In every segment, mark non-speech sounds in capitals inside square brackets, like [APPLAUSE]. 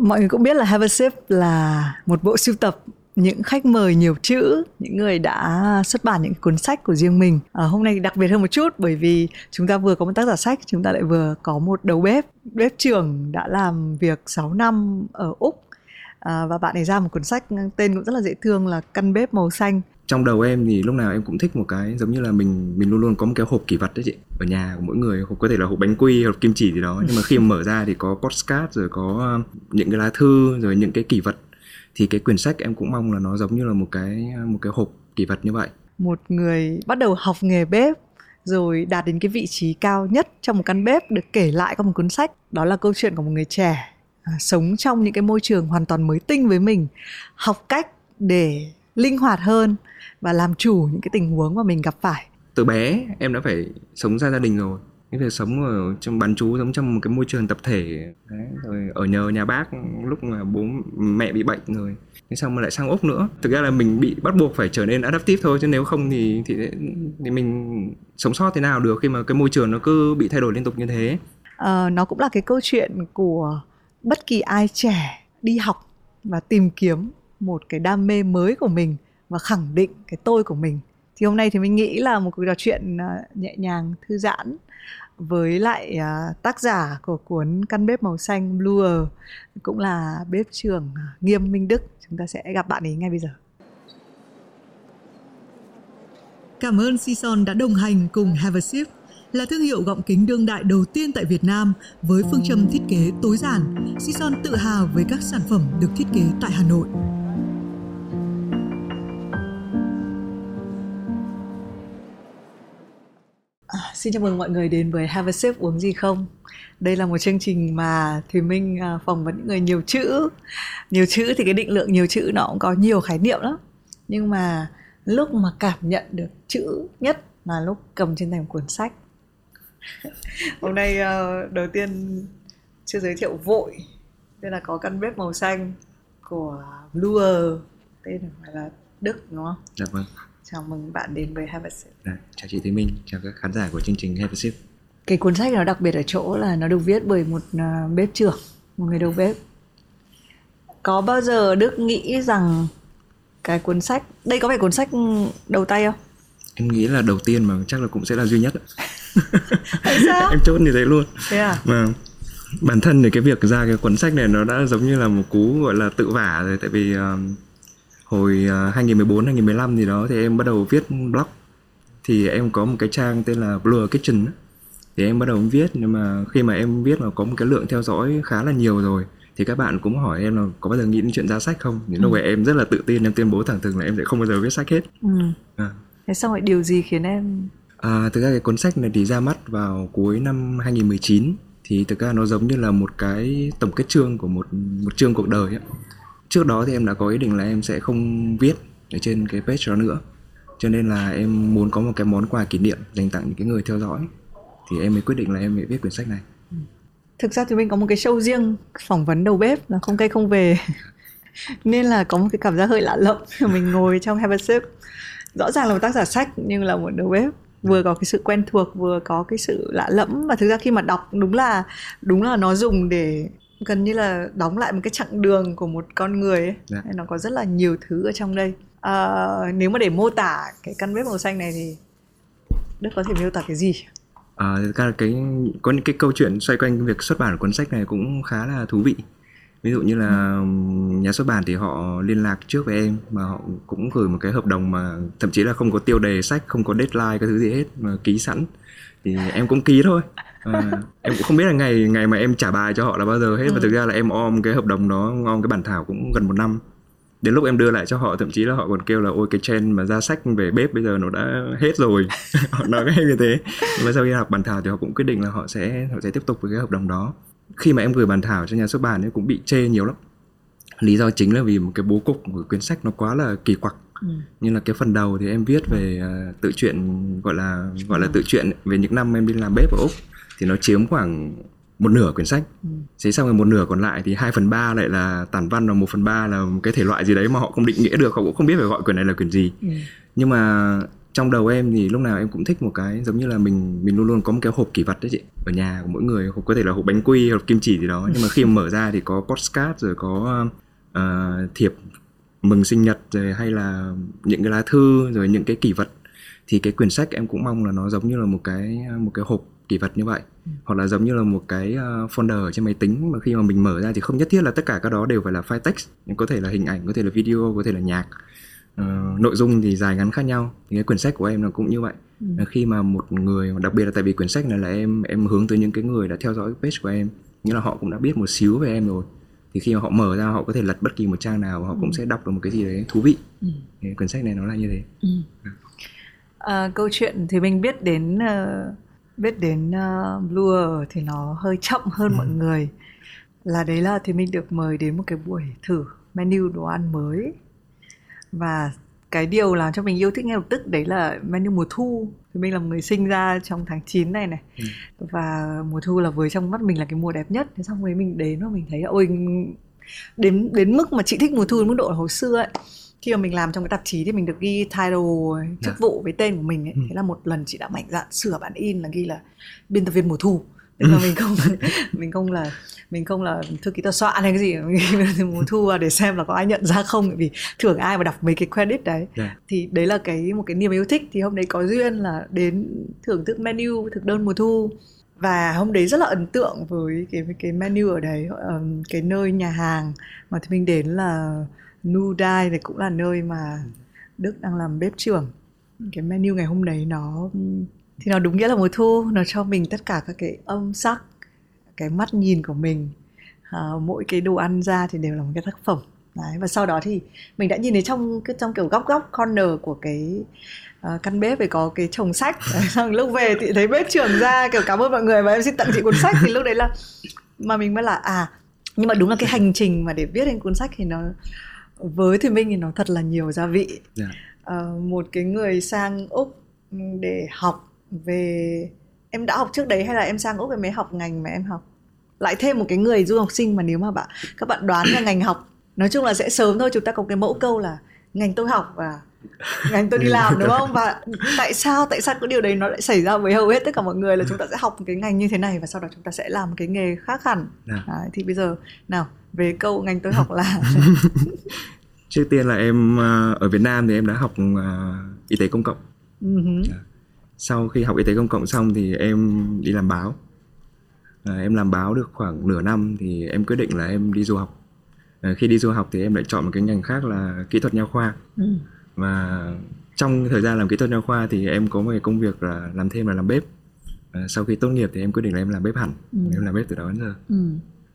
mọi người cũng biết là Have a Sip là một bộ sưu tập những khách mời nhiều chữ, những người đã xuất bản những cuốn sách của riêng mình. À, hôm nay đặc biệt hơn một chút bởi vì chúng ta vừa có một tác giả sách, chúng ta lại vừa có một đầu bếp, bếp trưởng đã làm việc 6 năm ở Úc à, và bạn ấy ra một cuốn sách tên cũng rất là dễ thương là căn bếp màu xanh trong đầu em thì lúc nào em cũng thích một cái giống như là mình mình luôn luôn có một cái hộp kỷ vật đấy chị. Ở nhà của mỗi người có thể là hộp bánh quy hộp kim chỉ gì đó. Nhưng mà khi mà mở ra thì có postcard rồi có um, những cái lá thư rồi những cái kỷ vật. Thì cái quyển sách em cũng mong là nó giống như là một cái một cái hộp kỷ vật như vậy. Một người bắt đầu học nghề bếp rồi đạt đến cái vị trí cao nhất trong một căn bếp được kể lại trong một cuốn sách. Đó là câu chuyện của một người trẻ à, sống trong những cái môi trường hoàn toàn mới tinh với mình học cách để linh hoạt hơn và làm chủ những cái tình huống mà mình gặp phải. Từ bé em đã phải sống ra gia đình rồi. Cái việc sống ở trong bán chú giống trong một cái môi trường tập thể. Đấy, rồi ở nhờ nhà bác lúc mà bố mẹ bị bệnh rồi. Thế xong mà lại sang úc nữa. Thực ra là mình bị bắt buộc phải trở nên adaptive thôi chứ nếu không thì thì thì mình sống sót thế nào được khi mà cái môi trường nó cứ bị thay đổi liên tục như thế. À, nó cũng là cái câu chuyện của bất kỳ ai trẻ đi học và tìm kiếm một cái đam mê mới của mình và khẳng định cái tôi của mình thì hôm nay thì mình nghĩ là một cuộc trò chuyện à, nhẹ nhàng, thư giãn với lại à, tác giả của cuốn căn bếp màu xanh Bluer cũng là bếp trưởng à, Nghiêm Minh Đức chúng ta sẽ gặp bạn ấy ngay bây giờ Cảm ơn Sison đã đồng hành cùng Have a Sip, là thương hiệu gọng kính đương đại đầu tiên tại Việt Nam với phương châm thiết kế tối giản. Sison tự hào với các sản phẩm được thiết kế tại Hà Nội. À, xin chào mừng mọi người đến với Have a Sip, uống gì không? Đây là một chương trình mà Thùy Minh à, phỏng vấn những người nhiều chữ. Nhiều chữ thì cái định lượng nhiều chữ nó cũng có nhiều khái niệm lắm. Nhưng mà lúc mà cảm nhận được chữ nhất là lúc cầm trên tay một cuốn sách. [LAUGHS] Hôm nay ờ, đầu tiên chưa giới thiệu vội Đây là có căn bếp màu xanh của Bluer Tên phải là Đức, đúng không? Dạ vâng. Chào mừng bạn đến với Have a Sip. À, chào chị Thúy Minh, chào các khán giả của chương trình Have a Sip. Cái cuốn sách nó đặc biệt ở chỗ là nó được viết bởi một uh, bếp trưởng, một người đầu bếp. Có bao giờ Đức nghĩ rằng cái cuốn sách, đây có phải cuốn sách đầu tay không? Em nghĩ là đầu tiên mà chắc là cũng sẽ là duy nhất. [LAUGHS] Tại sao? [LAUGHS] em chốt như thế luôn. Thế à? Mà bản thân thì cái việc ra cái cuốn sách này nó đã giống như là một cú gọi là tự vả rồi tại vì uh, hồi 2014 à, 2015 gì đó thì em bắt đầu viết blog. Thì em có một cái trang tên là Blue Kitchen thì em bắt đầu viết nhưng mà khi mà em viết mà có một cái lượng theo dõi khá là nhiều rồi. Thì các bạn cũng hỏi em là có bao giờ nghĩ đến chuyện ra sách không? Thì lúc ừ. em rất là tự tin em tuyên bố thẳng thừng là em sẽ không bao giờ viết sách hết. Ừ. à. thế xong rồi điều gì khiến em à, thực ra cái cuốn sách này thì ra mắt vào cuối năm 2019 thì thực ra nó giống như là một cái tổng kết chương của một một chương cuộc đời ấy trước đó thì em đã có ý định là em sẽ không viết ở trên cái page đó nữa. Cho nên là em muốn có một cái món quà kỷ niệm dành tặng những cái người theo dõi. Thì em mới quyết định là em sẽ viết quyển sách này. Thực ra thì mình có một cái show riêng phỏng vấn đầu bếp là không cây không về. [LAUGHS] Nên là có một cái cảm giác hơi lạ lẫm. [LAUGHS] Mình ngồi trong have a sip. Rõ ràng là một tác giả sách, nhưng là một đầu bếp. Vừa có cái sự quen thuộc, vừa có cái sự lạ lẫm. Và thực ra khi mà đọc, đúng là đúng là nó dùng để gần như là đóng lại một cái chặng đường của một con người ấy. Yeah. Dạ. nó có rất là nhiều thứ ở trong đây à, nếu mà để mô tả cái căn bếp màu xanh này thì đức có thể miêu tả cái gì à, thực ra cái có những cái câu chuyện xoay quanh việc xuất bản cuốn sách này cũng khá là thú vị ví dụ như là ừ. nhà xuất bản thì họ liên lạc trước với em mà họ cũng gửi một cái hợp đồng mà thậm chí là không có tiêu đề sách không có deadline cái thứ gì hết mà ký sẵn thì em cũng ký thôi à, em cũng không biết là ngày ngày mà em trả bài cho họ là bao giờ hết ừ. và thực ra là em om cái hợp đồng đó om cái bản thảo cũng gần một năm. Đến lúc em đưa lại cho họ thậm chí là họ còn kêu là ôi cái trend mà ra sách về bếp bây giờ nó đã hết rồi. [LAUGHS] Họ nói cái như thế. Và sau khi học bản thảo thì họ cũng quyết định là họ sẽ họ sẽ tiếp tục với cái hợp đồng đó. Khi mà em gửi bản thảo cho nhà xuất bản ấy cũng bị chê nhiều lắm. Lý do chính là vì một cái bố cục của quyển sách nó quá là kỳ quặc. Ừ. như là cái phần đầu thì em viết về uh, tự truyện gọi là gọi là tự truyện về những năm em đi làm bếp ở úc thì nó chiếm khoảng một nửa quyển sách. Ừ. thế xong rồi một nửa còn lại thì hai phần ba lại là tản văn và một phần ba là một cái thể loại gì đấy mà họ không định nghĩa được họ cũng không biết phải gọi quyển này là quyển gì. Ừ. nhưng mà trong đầu em thì lúc nào em cũng thích một cái giống như là mình mình luôn luôn có một cái hộp kỷ vật đấy chị. Ở nhà của mỗi người hộp có thể là hộp bánh quy hộp kim chỉ gì đó. Nhưng mà khi mà mở ra thì có postcard rồi có uh, thiệp mừng sinh nhật rồi hay là những cái lá thư rồi những cái kỷ vật. Thì cái quyển sách em cũng mong là nó giống như là một cái một cái hộp kỷ vật như vậy ừ. hoặc là giống như là một cái ờ, folder ở trên máy tính mà khi mà mình mở ra thì không nhất thiết là tất cả các đó đều phải là file text nhưng có thể là hình ảnh có thể là video có thể là nhạc uh, nội dung thì dài ngắn khác nhau thì cái quyển sách của em nó cũng như vậy ừ. khi mà một người đặc biệt là tại vì quyển sách này là em em hướng tới những cái người đã theo dõi page của em nghĩa là họ cũng đã biết một xíu về em rồi thì khi mà họ mở ra họ có thể lật bất kỳ một trang nào họ ừ. cũng sẽ đọc được một cái gì đấy thú vị ừ. thì quyển sách này nó là như thế ừ. à, câu chuyện thì mình biết đến uh, biết đến uh, Blue thì nó hơi chậm hơn ừ. mọi người. Là đấy là thì mình được mời đến một cái buổi thử menu đồ ăn mới. Và cái điều làm cho mình yêu thích ngay lập tức đấy là menu mùa thu. Thì mình là một người sinh ra trong tháng 9 này này. Ừ. và mùa thu là với trong mắt mình là cái mùa đẹp nhất. Thế xong rồi mình đến và mình thấy ôi đến đến mức mà chị thích mùa thu đến mức độ hồi xưa ấy khi mà mình làm trong cái tạp chí thì mình được ghi title chức. Dạ. vụ với tên của mình ấy. Ừ. thế là một lần chị đã mạnh dạn sửa bản in là ghi là biên tập viên mùa thu tức là mình không [LAUGHS] [LAUGHS] mình không là mình không là thư ký tòa soạn hay cái gì mình mùa thu để xem là có ai nhận ra không vì thường ai mà đọc mấy cái credit đấy yeah. Dạ. thì đấy là cái một cái niềm yêu thích thì hôm đấy có duyên là đến thưởng thức menu thực đơn mùa thu và hôm đấy rất là ấn tượng với cái cái menu ở đấy cái nơi nhà hàng mà thì mình đến là Nudai thì cũng là nơi mà Đức đang làm bếp trưởng. Cái menu ngày hôm đấy nó thì nó đúng nghĩa là mùa thu nó cho mình tất cả các cái âm sắc cái mắt nhìn của mình à, mỗi cái đồ ăn ra thì đều là một cái tác phẩm. Đấy và sau đó thì mình đã nhìn thấy trong cái trong kiểu góc góc corner của cái uh, căn bếp phải có cái chồng sách. Xong lúc về thì thấy bếp trưởng ra kiểu cảm ơn mọi người và em xin tặng chị cuốn sách. Thì lúc đấy là mà mình mới là à nhưng mà đúng là cái hành trình mà để viết lên cuốn sách thì nó với thì minh thì nó thật là nhiều gia vị. Yeah. Dạ. uh, ờ, một cái người sang úc để học về em đã học trước đấy hay là em sang úc em mới học ngành mà em học? Lại thêm một cái người du học sinh mà nếu mà bạn các bạn đoán là ngành học nói chung là sẽ sớm thôi chúng ta có cái mẫu câu là ngành tôi học và ngành tôi đi làm đúng không? Và tại sao tại sao cái điều đấy nó lại xảy ra với hầu hết tất cả mọi người là chúng ta sẽ học một cái ngành như thế này và sau đó chúng ta sẽ làm một cái nghề khác hẳn? Đấy, thì bây giờ nào về câu ngành tôi học là [LAUGHS] trước tiên là em ờ, ở Việt Nam thì em đã học ờ, y tế công cộng uh-huh. sau khi học y tế công cộng xong thì em đi làm báo à, em làm báo được khoảng nửa năm thì em quyết định là em đi du học à, khi đi du học thì em lại chọn một cái ngành khác là kỹ thuật nha khoa ừ. và trong thời gian làm kỹ thuật nha khoa thì em có một cái công việc là làm thêm là làm bếp à, sau khi tốt nghiệp thì em quyết định là em làm bếp hẳn ừ. em làm bếp từ đó đến giờ ừ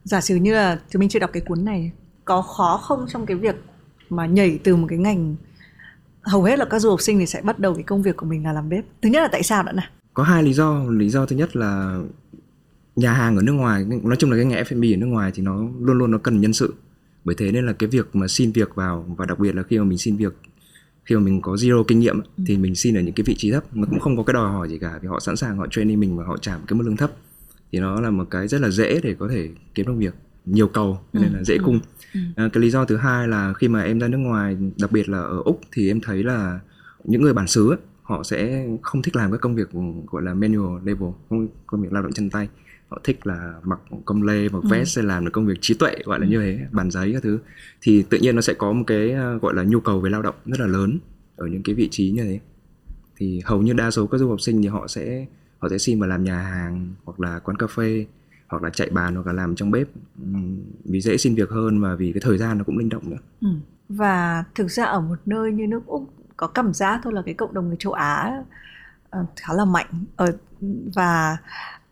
giả sử như là chúng mình chưa đọc cái cuốn này, có khó không trong cái việc mà nhảy từ một cái ngành? Hầu hết là các du học sinh thì sẽ bắt đầu cái công việc của mình là làm bếp. Thứ nhất là tại sao đã nào có hai lý do. Lý do thứ nhất là nhà hàng ở nước ngoài, nói chung là cái ngành F&B ở nước ngoài thì nó luôn luôn nó cần nhân sự. Bởi thế nên là cái việc mà xin việc vào, và đặc biệt là khi mà mình xin việc, khi mà mình có zero kinh nghiệm thì mình xin ở những cái vị trí thấp. Mà cũng không có cái đòi hỏi gì cả, vì họ sẵn sàng họ training mình và họ trả một cái mức lương thấp thì nó là một cái rất là dễ để có thể kiếm được việc nhiều cầu nên ừ. là dễ ừ. cung ừ. À, cái lý do thứ hai là khi mà em ra nước ngoài đặc biệt là ở úc thì em thấy là những người bản xứ ấy, họ sẽ không thích làm các công việc gọi là manual level công, công việc lao động chân tay họ thích là mặc công lê mặc ừ. vest hay làm được công việc trí tuệ gọi là ừ. như thế bàn giấy các thứ thì tự nhiên nó sẽ có một cái ờ, gọi là nhu cầu về lao động rất là lớn ở những cái vị trí như thế thì hầu như đa số các du học sinh thì họ sẽ họ sẽ xin vào làm nhà hàng hoặc là quán cà phê hoặc là chạy bàn hoặc là làm trong bếp vì dễ xin việc hơn và vì cái thời gian nó cũng linh động nữa ừ. và thực ra ở một nơi như nước úc có cảm giác thôi là cái cộng đồng người châu á uh, khá là mạnh ở và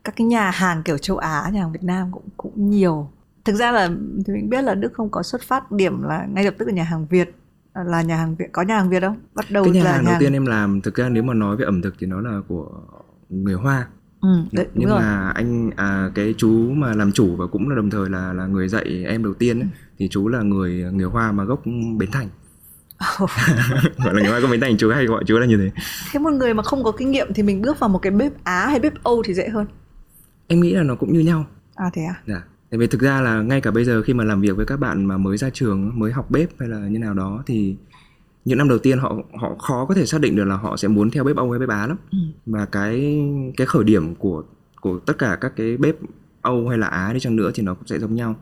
các cái nhà hàng kiểu châu Á, nhà hàng Việt Nam cũng cũng nhiều. Thực ra là thì mình biết là Đức không có xuất phát điểm là ngay lập tức là nhà hàng Việt là nhà hàng Việt có nhà hàng Việt không? Bắt đầu cái nhà là hàng nhà đầu tiên em làm thực ra nếu mà nói về ẩm thực thì nó là của người Hoa. Ừ, đấy, nhưng rồi. mà anh à, cái chú mà làm chủ và cũng là đồng thời là là người dạy em đầu tiên ấy, thì chú là người người Hoa mà gốc Bến Thành. [LAUGHS] gọi là người Hoa gốc Bến Thành chú hay gọi chú là như thế. Thế một người mà không có kinh nghiệm thì mình bước vào một cái bếp Á hay bếp Âu thì dễ hơn em nghĩ là nó cũng như nhau à thế à dạ tại vì thực ra là ngay cả bây giờ khi mà làm việc với các bạn mà mới ra trường mới học bếp hay là như nào đó thì những năm đầu tiên họ họ khó có thể xác định được là họ sẽ muốn theo bếp Âu hay bếp Á lắm Ừ. và cái cái khởi điểm của của tất cả các cái bếp Âu hay là Á đi chăng nữa thì nó cũng sẽ giống nhau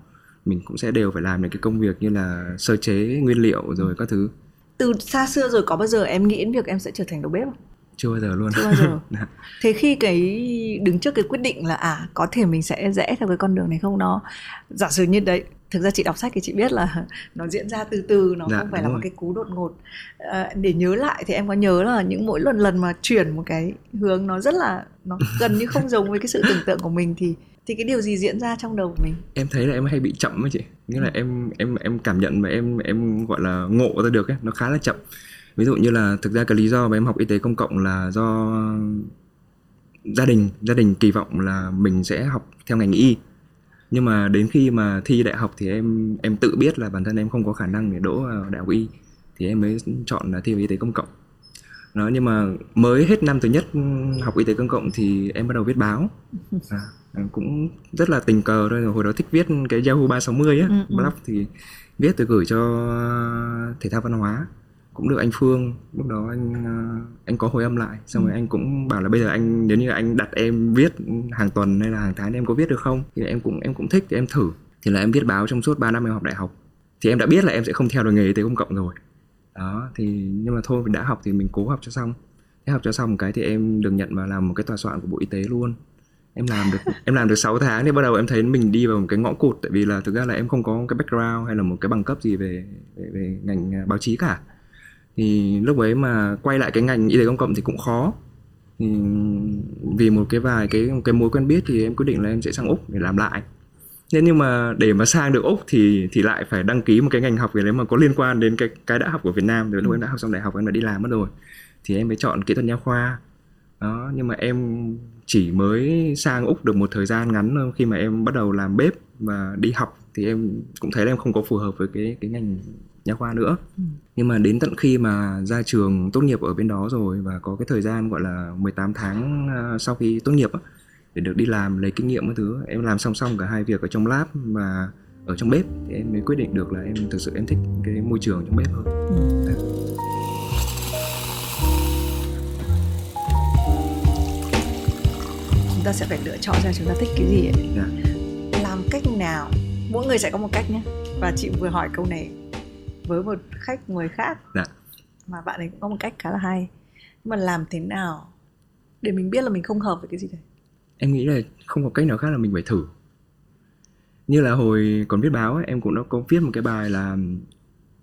mình cũng sẽ đều phải làm những cái công việc như là sơ chế nguyên liệu rồi các thứ từ xa xưa rồi có bao giờ em nghĩ đến việc em sẽ trở thành đầu bếp không? chưa bao giờ luôn Chưa bao giờ. [LAUGHS] Dạ. Thế khi cái đứng trước cái quyết định là à có thể mình sẽ rẽ theo cái con đường này không nó giả sử như đấy thực ra chị đọc sách thì chị biết là [LAUGHS] nó diễn ra từ từ nó Dạ, không phải là đúng một rồi. cái cú đột ngột. À, để nhớ lại thì em có nhớ là những mỗi lần lần mà chuyển một cái hướng nó rất là nó [LAUGHS] gần như không giống với cái sự tưởng tượng của mình thì thì cái điều gì diễn ra trong đầu của mình? Em thấy là em hay bị chậm ấy chị. Nghĩa là em em em cảm nhận và em em gọi là ngộ ra được ấy nó khá là chậm. Ví dụ như là thực ra cái lý do mà em học y tế công cộng là do gia đình gia đình kỳ vọng là mình sẽ học theo ngành y nhưng mà đến khi mà thi đại học thì em em tự biết là bản thân em không có khả năng để đỗ vào đại học y. Thì em mới chọn là thi vào y tế công cộng. Đó nhưng mà mới hết năm thứ nhất học y tế công cộng thì em bắt đầu viết báo. [LAUGHS] À, cũng rất là tình cờ thôi. Hồi đó thích viết cái Yahoo 360 á Ừ, ừ. blog thì viết từ gửi cho thể thao văn hóa cũng được anh Phương lúc đó anh ờ, anh có hồi âm lại. Xong Ừ. rồi anh cũng bảo là bây giờ anh nếu như anh đặt em viết hàng tuần hay là hàng tháng em có viết được không? Thì em cũng em cũng thích thì em thử. Thì là em viết báo trong suốt 3 năm em học đại học. Thì em đã biết là em sẽ không theo được nghề y tế công cộng rồi. Đó thì nhưng mà thôi mình đã học thì mình cố học cho xong. Thế học cho xong một cái thì em được nhận vào làm một cái tòa soạn của bộ y tế luôn. Em làm được [LAUGHS] em làm được 6 tháng thì bắt đầu em thấy mình đi vào một cái ngõ cụt. Tại vì là thực ra là em không có cái background hay là một cái bằng cấp gì về về, về ngành à, báo chí cả thì lúc ấy mà quay lại cái ngành y tế công cộng thì cũng khó. Thì vì một cái vài cái một cái mối quen biết thì em quyết định là em sẽ sang úc để làm lại. Nên nhưng mà để mà sang được úc thì thì lại phải đăng ký một cái ngành học gì đấy mà có liên quan đến cái cái đã học của việt nam. Rồi lúc em đã học xong đại học em đã đi làm mất rồi. Thì em mới chọn kỹ thuật nha khoa. Đó nhưng mà em chỉ mới sang úc được một thời gian ngắn thôi. Khi mà em bắt đầu làm bếp và đi học thì em cũng thấy là em không có phù hợp với cái cái ngành nha khoa nữa Ừ. nhưng mà đến tận khi mà ra trường tốt nghiệp ở bên đó rồi và có cái thời gian gọi là 18 tháng à, sau khi tốt nghiệp để được đi làm lấy kinh nghiệm các thứ em làm song song cả hai việc ở trong lab và ở trong bếp thì em mới quyết định được là em thực sự em thích cái môi trường trong bếp hơn chúng ta sẽ phải lựa chọn ra chúng ta thích cái gì ấy. Dạ. làm cách nào mỗi người sẽ có một cách nhé và chị vừa hỏi câu này với một khách mời khác. Dạ. mà bạn ấy cũng có một cách khá là hay. Nhưng mà làm thế nào để mình biết là mình không hợp với cái gì đấy? Em nghĩ là không có cách nào khác là mình phải thử. Như là hồi còn viết báo ấy, em cũng đã có viết một cái bài là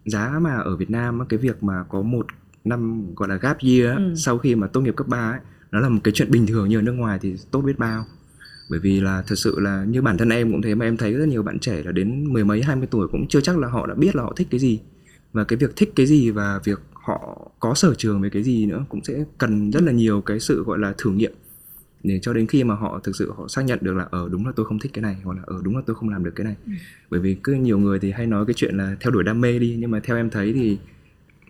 giá mà ở Việt Nam cái việc mà có một năm gọi là gap year Ừ. sau khi mà tốt nghiệp cấp 3 ấy, nó là một cái chuyện bình thường như ở nước ngoài thì tốt biết bao bởi vì là thật sự là như bản thân em cũng thế mà em thấy rất nhiều bạn trẻ là đến mười mấy hai mươi tuổi cũng chưa chắc là họ đã biết là họ thích cái gì và cái việc thích cái gì và việc họ có sở trường về cái gì nữa cũng sẽ cần rất là nhiều cái sự gọi là thử nghiệm để cho đến khi mà họ thực sự họ xác nhận được là ở đúng là tôi không thích cái này hoặc là ở đúng là tôi không làm được cái này Ừ. bởi vì cứ nhiều người thì hay nói cái chuyện là theo đuổi đam mê đi nhưng mà theo em thấy thì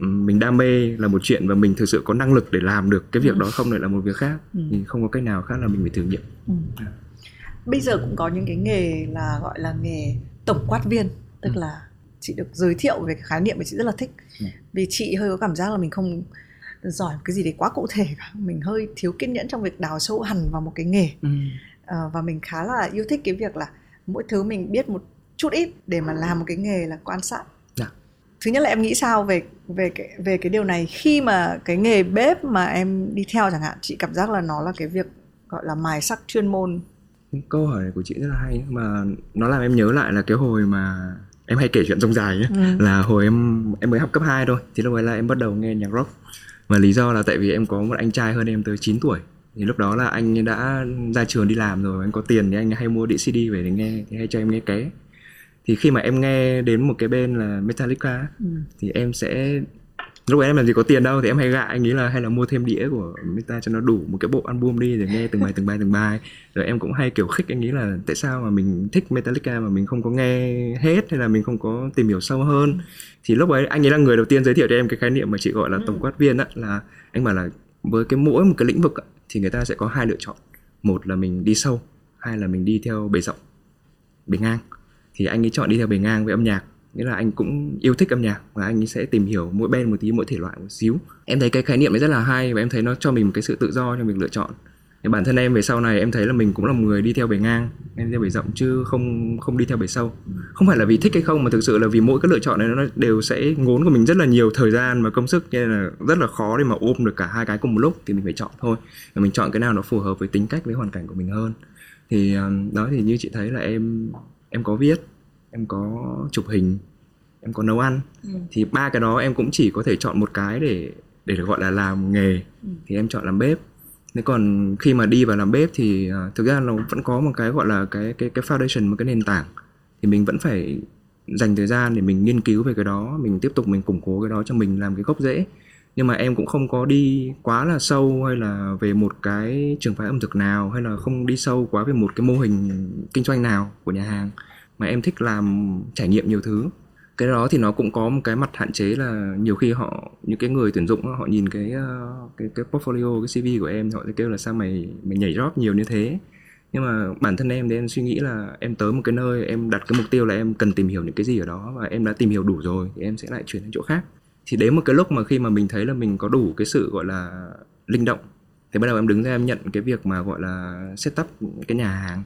mình đam mê là một chuyện và mình thực sự có năng lực để làm được cái việc Ừ. đó không lại là một việc khác Ừ. thì không có cách nào khác là mình phải thử nghiệm Ừ. bây giờ cũng có những cái nghề là gọi là nghề tổng quát viên tức Ừ. là chị được giới thiệu về cái khái niệm mà chị rất là thích Ừ. vì chị hơi có cảm giác là mình không giỏi một cái gì đấy quá cụ thể cả mình hơi thiếu kiên nhẫn trong việc đào sâu hẳn vào một cái nghề Ờ, và mình khá là yêu thích cái việc là mỗi thứ mình biết một chút ít để mà làm một cái nghề là quan sát Dạ. thứ nhất là em nghĩ sao về về cái về cái điều này khi mà cái nghề bếp mà em đi theo chẳng hạn chị cảm giác là nó là cái việc gọi là mài sắc chuyên môn câu hỏi này của chị rất là hay mà nó làm em nhớ lại là cái hồi mà em hay kể chuyện rông dài nhé Ừ. là hồi em em mới học cấp 2 thôi thì lúc ấy là em bắt đầu nghe nhạc rock và lý do là tại vì em có một anh trai hơn em tới 9 tuổi thì lúc đó là anh đã ra trường đi làm rồi anh có tiền thì anh hay mua đĩa CD về để nghe thì hay cho em nghe ké thì khi mà em nghe đến một cái bên là Metallica Ừ. thì em sẽ lúc ấy em làm gì có tiền đâu thì em hay gạ anh nghĩ là hay là mua thêm đĩa của Meta cho nó đủ một cái bộ album đi để nghe từng bài từng bài từng bài. Rồi em cũng hay kiểu khích anh nghĩ là tại sao mà mình thích Metallica mà mình không có nghe hết hay là mình không có tìm hiểu sâu hơn? Thì lúc ấy anh ấy là người đầu tiên giới thiệu cho em cái khái niệm mà chị gọi là tổng quát viên á là anh bảo là với cái mỗi một cái lĩnh vực á, thì người ta sẽ có hai lựa chọn. Một là mình đi sâu hai là mình đi theo bề rộng bề ngang. Thì anh ấy chọn đi theo bề ngang với âm nhạc nghĩa là anh cũng yêu thích âm nhạc và anh sẽ tìm hiểu mỗi band một tí, mỗi thể loại một xíu. Em thấy cái khái niệm ấy rất là hay và em thấy nó cho mình một cái sự tự do trong việc lựa chọn. Thì bản thân em về sau này, em thấy là mình cũng là một người đi theo bề ngang, em đi theo bề rộng chứ không không đi theo bề sâu. Không phải là vì thích hay không, mà thực sự là vì mỗi cái lựa chọn này nó đều sẽ ngốn của mình rất là nhiều thời gian và công sức nên là rất là khó để mà ôm được cả hai cái cùng một lúc. Thì mình phải chọn thôi, và mình chọn cái nào nó phù hợp với tính cách, với hoàn cảnh của mình hơn. Thì ờ, đó thì như chị thấy là em em có viết, em có chụp hình em có nấu ăn ừ. thì ba cái đó em cũng chỉ có thể chọn một cái để để được gọi là làm nghề ừ. thì em chọn làm bếp. Thế còn khi mà đi vào làm bếp thì uh, thực ra nó vẫn có một cái gọi là cái cái cái foundation một cái nền tảng. Thì mình vẫn phải dành thời gian để mình nghiên cứu về cái đó mình tiếp tục mình củng cố cái đó cho mình làm cái gốc rễ. Nhưng mà em cũng không có đi quá là sâu hay là về một cái trường phái ẩm thực nào hay là không đi sâu quá về một cái mô hình kinh doanh nào của nhà hàng. Mà em thích làm trải nghiệm nhiều thứ cái đó thì nó cũng có một cái mặt hạn chế là nhiều khi họ, những cái người tuyển dụng họ nhìn cái ờ, cái cái portfolio, cái CV của em họ sẽ kêu là sao mày mày nhảy job nhiều như thế. Nhưng mà bản thân em thì em suy nghĩ là em tới một cái nơi, em đặt cái mục tiêu là em cần tìm hiểu những cái gì ở đó và em đã tìm hiểu đủ rồi thì em sẽ lại chuyển đến chỗ khác. Thì đến một cái lúc mà khi mà mình thấy là mình có đủ cái sự, gọi là, linh động, thì bắt đầu em đứng ra em nhận cái việc mà, gọi là, setup cái nhà hàng.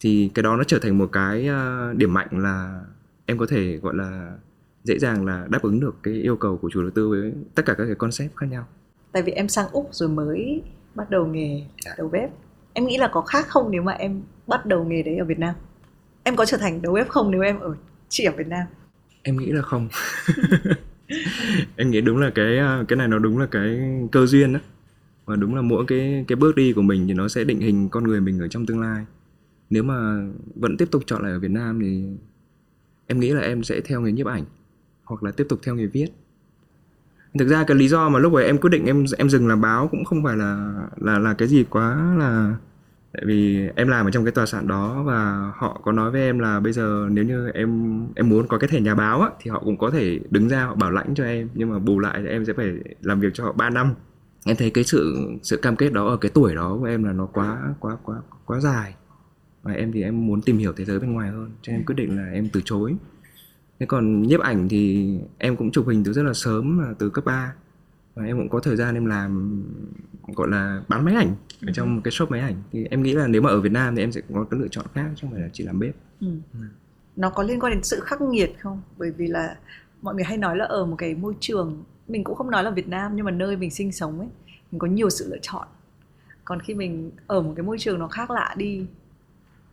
Thì cái đó nó trở thành một cái ờ, điểm mạnh là em có thể gọi là dễ dàng là đáp ứng được cái yêu cầu của chủ đầu tư với tất cả các cái concept khác nhau. Tại vì em sang úc rồi mới bắt đầu nghề dạ. đầu bếp. Em nghĩ là có khác không nếu mà em bắt đầu nghề đấy ở việt nam? Em có trở thành đầu bếp không nếu em ở chỉ ở việt nam? Em nghĩ là không. [LAUGHS] Em nghĩ đúng là cái cái này nó đúng là cái cơ duyên đó và đúng là mỗi cái cái bước đi của mình thì nó sẽ định hình con người mình ở trong tương lai. Nếu mà vẫn tiếp tục chọn lại ở Việt Nam thì em nghĩ là em sẽ theo nghề nhiếp ảnh hoặc là tiếp tục theo nghề viết. Thực ra cái lý do mà lúc ấy em quyết định em em dừng làm báo cũng không phải là là là cái gì quá là tại vì em làm ở trong cái tòa soạn đó và họ có nói với em là bây giờ nếu như em em muốn có cái thẻ nhà báo á, thì họ cũng có thể đứng ra họ bảo lãnh cho em nhưng mà bù lại thì em sẽ phải làm việc cho họ 3 năm. Em thấy cái sự sự cam kết đó ở cái tuổi đó của em là nó quá quá quá quá dài và em thì em muốn tìm hiểu thế giới bên ngoài hơn cho nên quyết định là em từ chối. Thế còn nhiếp ảnh thì em cũng chụp hình từ rất là sớm là từ cấp 3 và em cũng có thời gian em làm gọi là bán máy ảnh ở trong một cái shop máy ảnh. Thì em nghĩ là nếu mà ở Việt Nam thì em sẽ có cái lựa chọn khác chứ không phải là chỉ làm bếp. Ừ. Ừ. nó có liên quan đến sự khắc nghiệt không? Bởi vì là mọi người hay nói là ở một cái môi trường mình cũng không nói là Việt Nam nhưng mà nơi mình sinh sống ấy mình có nhiều sự lựa chọn. Còn khi mình ở một cái môi trường nó khác lạ đi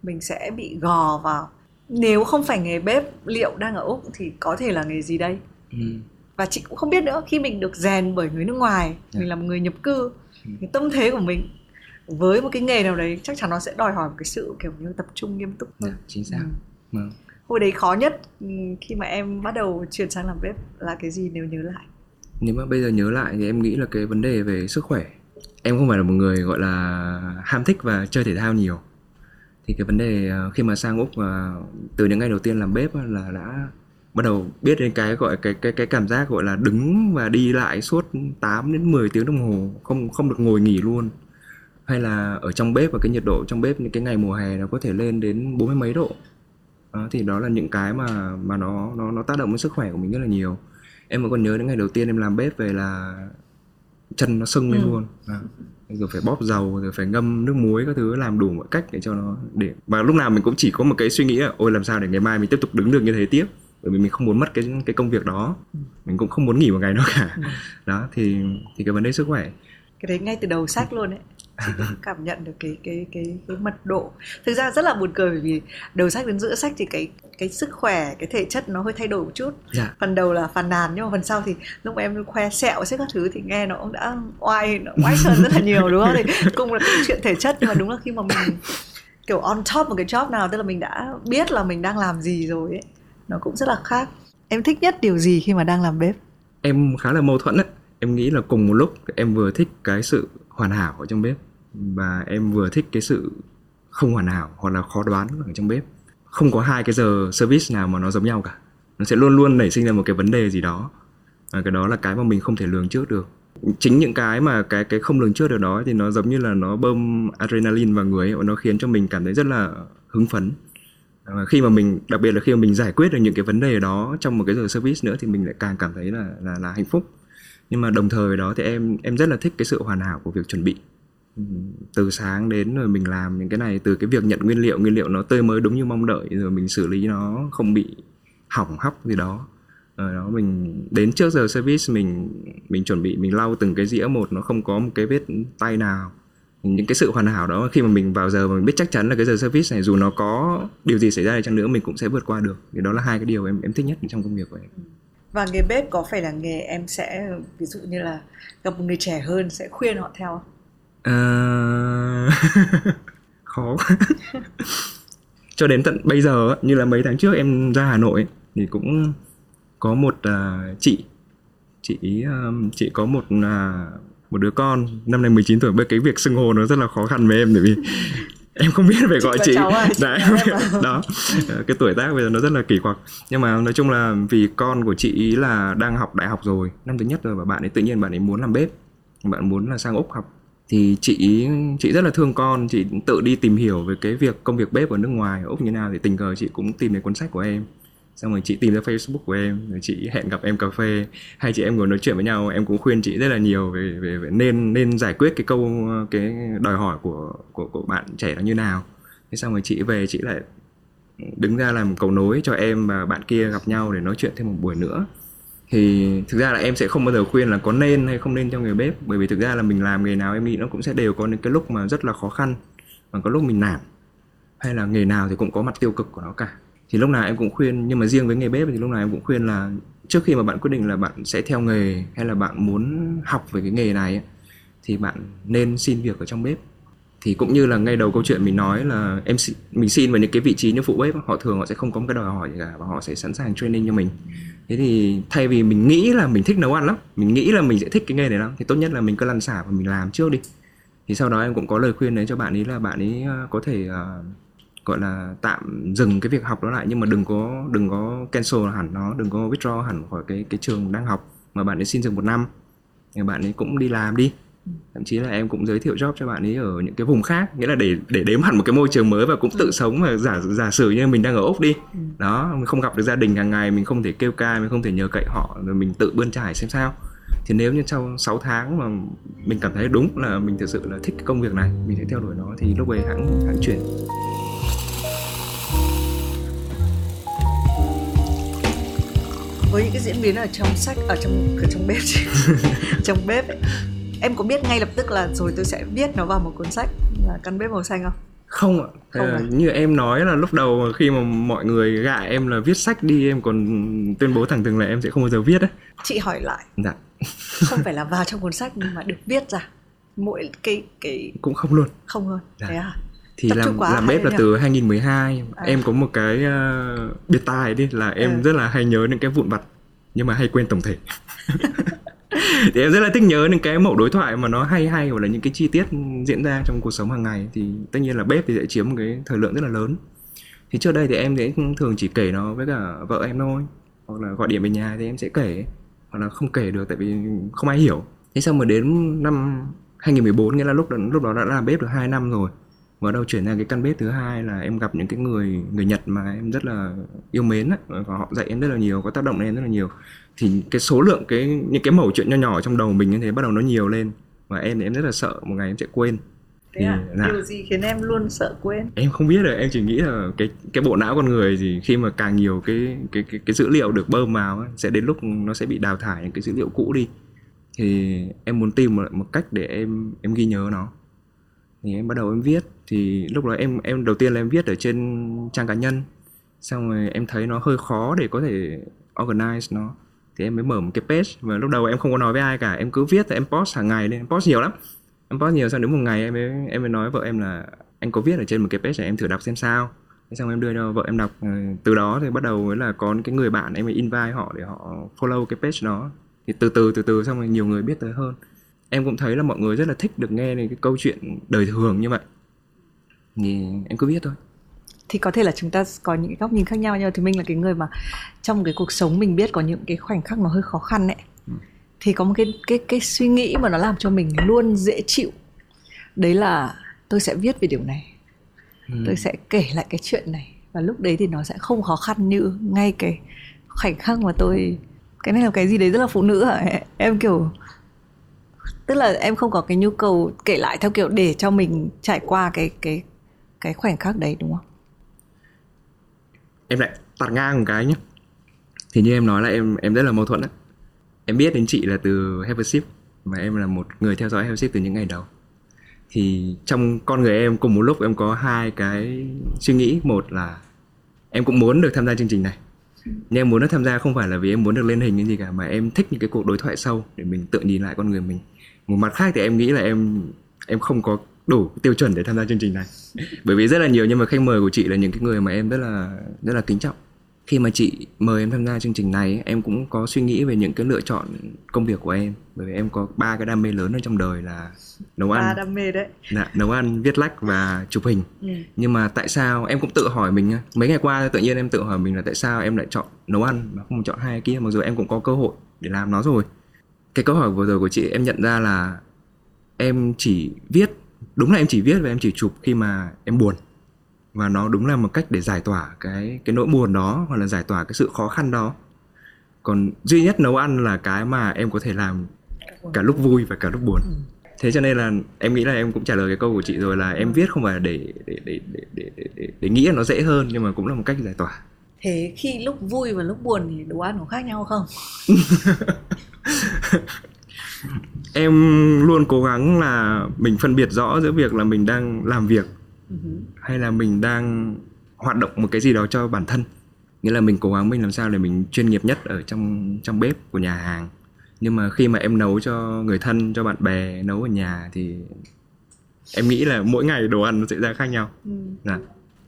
mình sẽ bị gò vào nếu không phải nghề bếp liệu đang ở úc thì có thể là nghề gì đây ừ. và chị cũng không biết nữa khi mình được rèn bởi người nước ngoài yeah. Dạ. mình là một người nhập cư ừ. cái tâm thế của mình với một cái nghề nào đấy chắc chắn nó sẽ đòi hỏi một cái sự kiểu như tập trung nghiêm túc hơn yeah, dạ, chính xác ừ. Vâng. hồi đấy khó nhất ừ, khi mà em bắt đầu chuyển sang làm bếp là cái gì nếu nhớ lại nếu mà bây giờ nhớ lại thì em nghĩ là cái vấn đề về sức khỏe em không phải là một người gọi là ham thích và chơi thể thao nhiều thì cái vấn đề ờ, khi mà sang úc và từ những ngày đầu tiên làm bếp là đã bắt đầu biết đến cái gọi cái cái cái cảm giác gọi là đứng và đi lại suốt 8 đến 10 tiếng đồng hồ không không được ngồi nghỉ luôn. Hay là ở trong bếp và cái nhiệt độ trong bếp những cái ngày mùa hè nó có thể lên đến bốn mươi mấy độ. Đó, thì đó là những cái mà mà nó nó nó tác động đến sức khỏe của mình rất là nhiều. Em vẫn còn nhớ đến ngày đầu tiên em làm bếp về là chân nó sưng lên ừ. luôn. À, rồi phải bóp dầu rồi phải ngâm nước muối các thứ làm đủ mọi cách để cho nó để và lúc nào mình cũng chỉ có một cái suy nghĩ là ôi làm sao để ngày mai mình tiếp tục đứng được như thế tiếp? Bởi vì mình không muốn mất cái cái công việc đó. Mình cũng không muốn nghỉ một ngày [LAUGHS] nào cả. Ừ. đó thì thì cái vấn đề sức khỏe. Cái đấy ngay từ đầu sách luôn đấy [LAUGHS] cảm nhận được cái cái cái cái mật độ. Thực ra rất là buồn cười bởi vì đầu sách đến giữa sách thì cái cái sức khỏe cái thể chất nó hơi thay đổi một chút. Dạ. phần đầu là phàn nàn nhưng mà phần sau thì lúc mà em khoe sẹo xếp các thứ thì nghe nó cũng đã oai nó oai hơn rất là nhiều đúng không? Thì [LAUGHS] cùng là cái chuyện thể chất nhưng mà đúng là khi mà mình kiểu on top một cái job nào tức là mình đã biết là mình đang làm gì rồi ấy nó cũng rất là khác. Em thích nhất điều gì khi mà đang làm bếp? Em khá là mâu thuẫn đấy em nghĩ là cùng một lúc em vừa thích cái sự hoàn hảo ở trong bếp và em vừa thích cái sự không hoàn hảo hoặc là khó đoán ở trong bếp. Không có hai cái giờ service nào mà nó giống nhau cả. Nó sẽ luôn luôn nảy sinh ra một cái vấn đề gì đó. Và cái đó là cái mà mình không thể lường trước được. Chính những cái mà cái cái không lường trước được đó thì nó giống như là nó bơm adrenaline vào người ấy, và nó khiến cho mình cảm thấy rất là hứng phấn. Và khi mà mình đặc biệt là khi mà mình giải quyết được những cái vấn đề đó trong một cái giờ service nữa thì mình lại càng cảm thấy là là là hạnh phúc. Nhưng mà đồng thời đó thì em em rất là thích cái sự hoàn hảo của việc chuẩn bị từ sáng đến rồi mình làm những cái này, từ cái việc nhận nguyên liệu nguyên liệu nó tươi mới đúng như mong đợi, rồi mình xử lý nó không bị hỏng hóc gì đó. Rồi đó, mình đến trước giờ service mình mình chuẩn bị, mình lau từng cái dĩa một, nó không có một cái vết tay nào. Những cái sự hoàn hảo đó, khi mà mình vào giờ mà mình biết chắc chắn là cái giờ service này, dù nó có điều gì xảy ra đi chăng nữa, mình cũng sẽ vượt qua được. Thì đó là hai cái điều em em thích nhất trong công việc của em. Và nghề bếp có phải là nghề em sẽ, ví dụ như là gặp một người trẻ hơn sẽ khuyên họ theo không? À... [LAUGHS] khó. [LAUGHS] Cho đến tận bây giờ như là mấy tháng trước em ra Hà Nội thì cũng có một uh, chị chị um, chị có một uh, một đứa con năm nay 19 tuổi bởi cái việc xưng hô nó rất là khó khăn với em bởi vì [LAUGHS] em không biết phải gọi chị, chị. Đấy, đó. Cái tuổi tác bây giờ nó rất là kỳ quặc. Nhưng mà nói chung là vì con của chị ý là đang học đại học rồi năm thứ nhất rồi và bạn ấy tự nhiên bạn ấy muốn làm bếp bạn muốn là sang úc học thì chị chị rất là thương con. Chị tự đi tìm hiểu về cái việc công việc bếp ở nước ngoài ở úc như nào thì tình cờ chị cũng tìm thấy cuốn sách của em. Xong rồi chị tìm ra facebook của em rồi chị hẹn gặp em cà phê. Hai chị em ngồi nói chuyện với nhau em cũng khuyên chị rất là nhiều về về, về nên nên giải quyết cái câu cái đòi hỏi của của của bạn trẻ nó như nào. Thế xong rồi chị về chị lại đứng ra làm cầu nối cho em và bạn kia gặp nhau để nói chuyện thêm một buổi nữa thì thực ra là em sẽ không bao giờ khuyên là có nên hay không nên trong nghề bếp, bởi vì thực ra là mình làm nghề nào em nghĩ nó cũng sẽ đều có những cái lúc mà rất là khó khăn và có lúc mình nản. Hay là nghề nào thì cũng có mặt tiêu cực của nó cả. Thì lúc nào em cũng khuyên, nhưng mà riêng với nghề bếp thì lúc nào em cũng khuyên là trước khi mà bạn quyết định là bạn sẽ theo nghề hay là bạn muốn học về cái nghề này thì bạn nên xin việc ở trong bếp thì cũng như là ngay đầu câu chuyện mình nói là em mình xin vào những cái vị trí như phụ bếp họ thường họ sẽ không có một cái đòi hỏi gì cả và họ sẽ sẵn sàng training cho mình. Thế thì thay vì mình nghĩ là mình thích nấu ăn lắm mình nghĩ là mình sẽ thích cái nghề này lắm thì tốt nhất là mình cứ lăn xả và mình làm trước đi. Thì sau đó em cũng có lời khuyên đấy cho bạn ấy là bạn ấy ờ, có thể uh, gọi là tạm dừng cái việc học đó lại nhưng mà đừng có đừng có cancel hẳn nó đừng có withdraw hẳn khỏi cái cái trường đang học mà bạn ấy xin dừng một năm. Thì bạn ấy cũng đi làm đi thậm chí là em cũng giới thiệu job cho bạn ấy ở những cái vùng khác nghĩa là để để đếm hẳn một cái môi trường mới và cũng tự sống và giả giả sử như mình đang ở úc đi. Ừ. đó mình không gặp được gia đình hàng ngày mình không thể kêu ca mình không thể nhờ cậy họ rồi mình tự bươn trải xem sao. Thì nếu như sau 6 tháng mà mình cảm thấy đúng là mình thực sự là thích cái công việc này mình sẽ theo đuổi nó thì lúc ấy hãng hãng chuyển. Với những cái diễn biến ở trong sách ở trong ở trong bếp [LAUGHS] trong bếp. ấy, em có biết ngay lập tức là rồi tôi sẽ viết nó vào một cuốn sách là căn bếp màu xanh không? Không ạ. Không à? như em nói là lúc đầu khi mà mọi người gạ em là viết sách đi em còn tuyên bố thẳng thừng là em sẽ không bao giờ viết đấy chị hỏi lại. Dạ. [LAUGHS] Không phải là vào trong cuốn sách nhưng mà được viết ra. Mỗi cái cái cũng không luôn. Không luôn dạ. thế à? Thì Tập làm làm bếp là nhỉ? từ 2012 à. em có một cái uh, biệt tài đi là em à. rất là hay nhớ những cái vụn vặt nhưng mà hay quên tổng thể [LAUGHS] thì em rất là thích nhớ những cái mẫu đối thoại mà nó hay hay hoặc là những cái chi tiết diễn ra trong cuộc sống hàng ngày. Thì tất nhiên là bếp thì sẽ chiếm một cái thời lượng rất là lớn. Thì trước đây thì em sẽ thường chỉ kể nó với cả vợ em thôi. Hoặc là gọi điện về nhà thì em sẽ kể. Hoặc là không kể được tại vì không ai hiểu. Thế xong mà đến năm 2014 nghĩa là lúc đó, lúc đó đã làm bếp được 2 năm rồi. Và đầu chuyển sang cái căn bếp thứ hai là em gặp những cái người người Nhật mà em rất là yêu mến á. Và họ dạy em rất là nhiều có tác động đến em rất là nhiều thì cái số lượng cái những cái mẩu chuyện nho nhỏ trong đầu mình như thế bắt đầu nó nhiều lên và em thì em rất là sợ một ngày em sẽ quên Thế thì, à? Dạ. Điều gì khiến em luôn sợ quên? Em không biết rồi, em chỉ nghĩ là cái cái bộ não con người thì khi mà càng nhiều cái cái cái, cái dữ liệu được bơm vào ấy, sẽ đến lúc nó sẽ bị đào thải những cái dữ liệu cũ đi. Thì em muốn tìm một, một cách để em em ghi nhớ nó. Thì em bắt đầu em viết thì lúc đó em em đầu tiên là em viết ở trên trang cá nhân. Xong rồi em thấy nó hơi khó để có thể organize nó thì em mới mở một cái page. Và lúc đầu em không có nói với ai cả, em cứ viết thì em post hàng ngày lên em post nhiều lắm. Em post nhiều, xong đến một ngày em mới em mới nói vợ em là anh có viết ở trên một cái page này em thử đọc xem sao. Thế xong em đưa cho vợ em đọc ờ, từ đó thì bắt đầu mới là có cái người bạn em mới invite họ để họ follow cái page đó. Thì từ từ từ từ xong rồi nhiều người biết tới hơn. Em cũng thấy là mọi người rất là thích được nghe cái câu chuyện đời thường như vậy. Thì em cứ viết thôi thì có thể là chúng ta có những cái góc nhìn khác nhau nhưng mà thì mình là cái người mà trong cái cuộc sống mình biết có những cái khoảnh khắc nó hơi khó khăn ấy ừ. thì có một cái cái cái suy nghĩ mà nó làm cho mình luôn dễ chịu đấy là tôi sẽ viết về điều này ừ. tôi sẽ kể lại cái chuyện này và lúc đấy thì nó sẽ không khó khăn như ngay cái khoảnh khắc mà tôi cái này là cái gì đấy rất là phụ nữ hả em kiểu tức là em không có cái nhu cầu kể lại theo kiểu để cho mình trải qua cái cái cái khoảnh khắc đấy đúng không em lại tạt ngang một cái nhé thì như em nói là em em rất là mâu thuẫn á. Em biết đến chị là từ Have mà em là một người theo dõi Have từ những ngày đầu. Thì trong con người em cùng một lúc em có hai cái suy nghĩ. Một là em cũng muốn được tham gia chương trình này, nhưng em muốn được tham gia không phải là vì em muốn được lên hình cái gì cả, mà em thích những cái cuộc đối thoại sâu để mình tự nhìn lại con người mình. Một mặt khác thì em nghĩ là em em không có đủ tiêu chuẩn để tham gia chương trình này. Bởi vì rất là nhiều nhưng mà khách mời của chị là những cái người mà em rất là rất là kính trọng. Khi mà chị mời em tham gia chương trình này em cũng có suy nghĩ về những cái lựa chọn công việc của em. Bởi vì em có ba cái đam mê lớn ở trong đời là nấu ăn. ba đam mê đấy. Dạ, nấu ăn viết lách và chụp hình. Ừ. nhưng mà tại sao em cũng tự hỏi mình mấy ngày qua tự nhiên em tự hỏi mình là tại sao em lại chọn nấu ăn mà không chọn hai kia mặc dù em cũng có cơ hội để làm nó rồi. Cái câu hỏi vừa rồi của chị em nhận ra là em chỉ viết đúng là em chỉ viết và em chỉ chụp khi mà em buồn. Và nó đúng là một cách để giải tỏa cái cái nỗi buồn đó hoặc là giải tỏa cái sự khó khăn đó. Còn duy nhất nấu ăn là cái mà em có thể làm cả lúc vui và cả lúc buồn. Ừ. thế cho nên là em nghĩ là em cũng trả lời cái câu của chị rồi là em viết không phải để để để để để để, để, để nghĩ là nó dễ hơn nhưng mà cũng là một cách giải tỏa. Thế khi lúc vui và lúc buồn thì đồ ăn có khác nhau không [LAUGHS] em luôn cố gắng là mình phân biệt rõ giữa việc là mình đang làm việc uh-huh. hay là mình đang hoạt động một cái gì đó cho bản thân nghĩa là mình cố gắng mình làm sao để mình chuyên nghiệp nhất ở trong trong bếp của nhà hàng nhưng mà khi mà em nấu cho người thân cho bạn bè nấu ở nhà thì em nghĩ là mỗi ngày đồ ăn nó sẽ ra khác nhau ừ. dạ.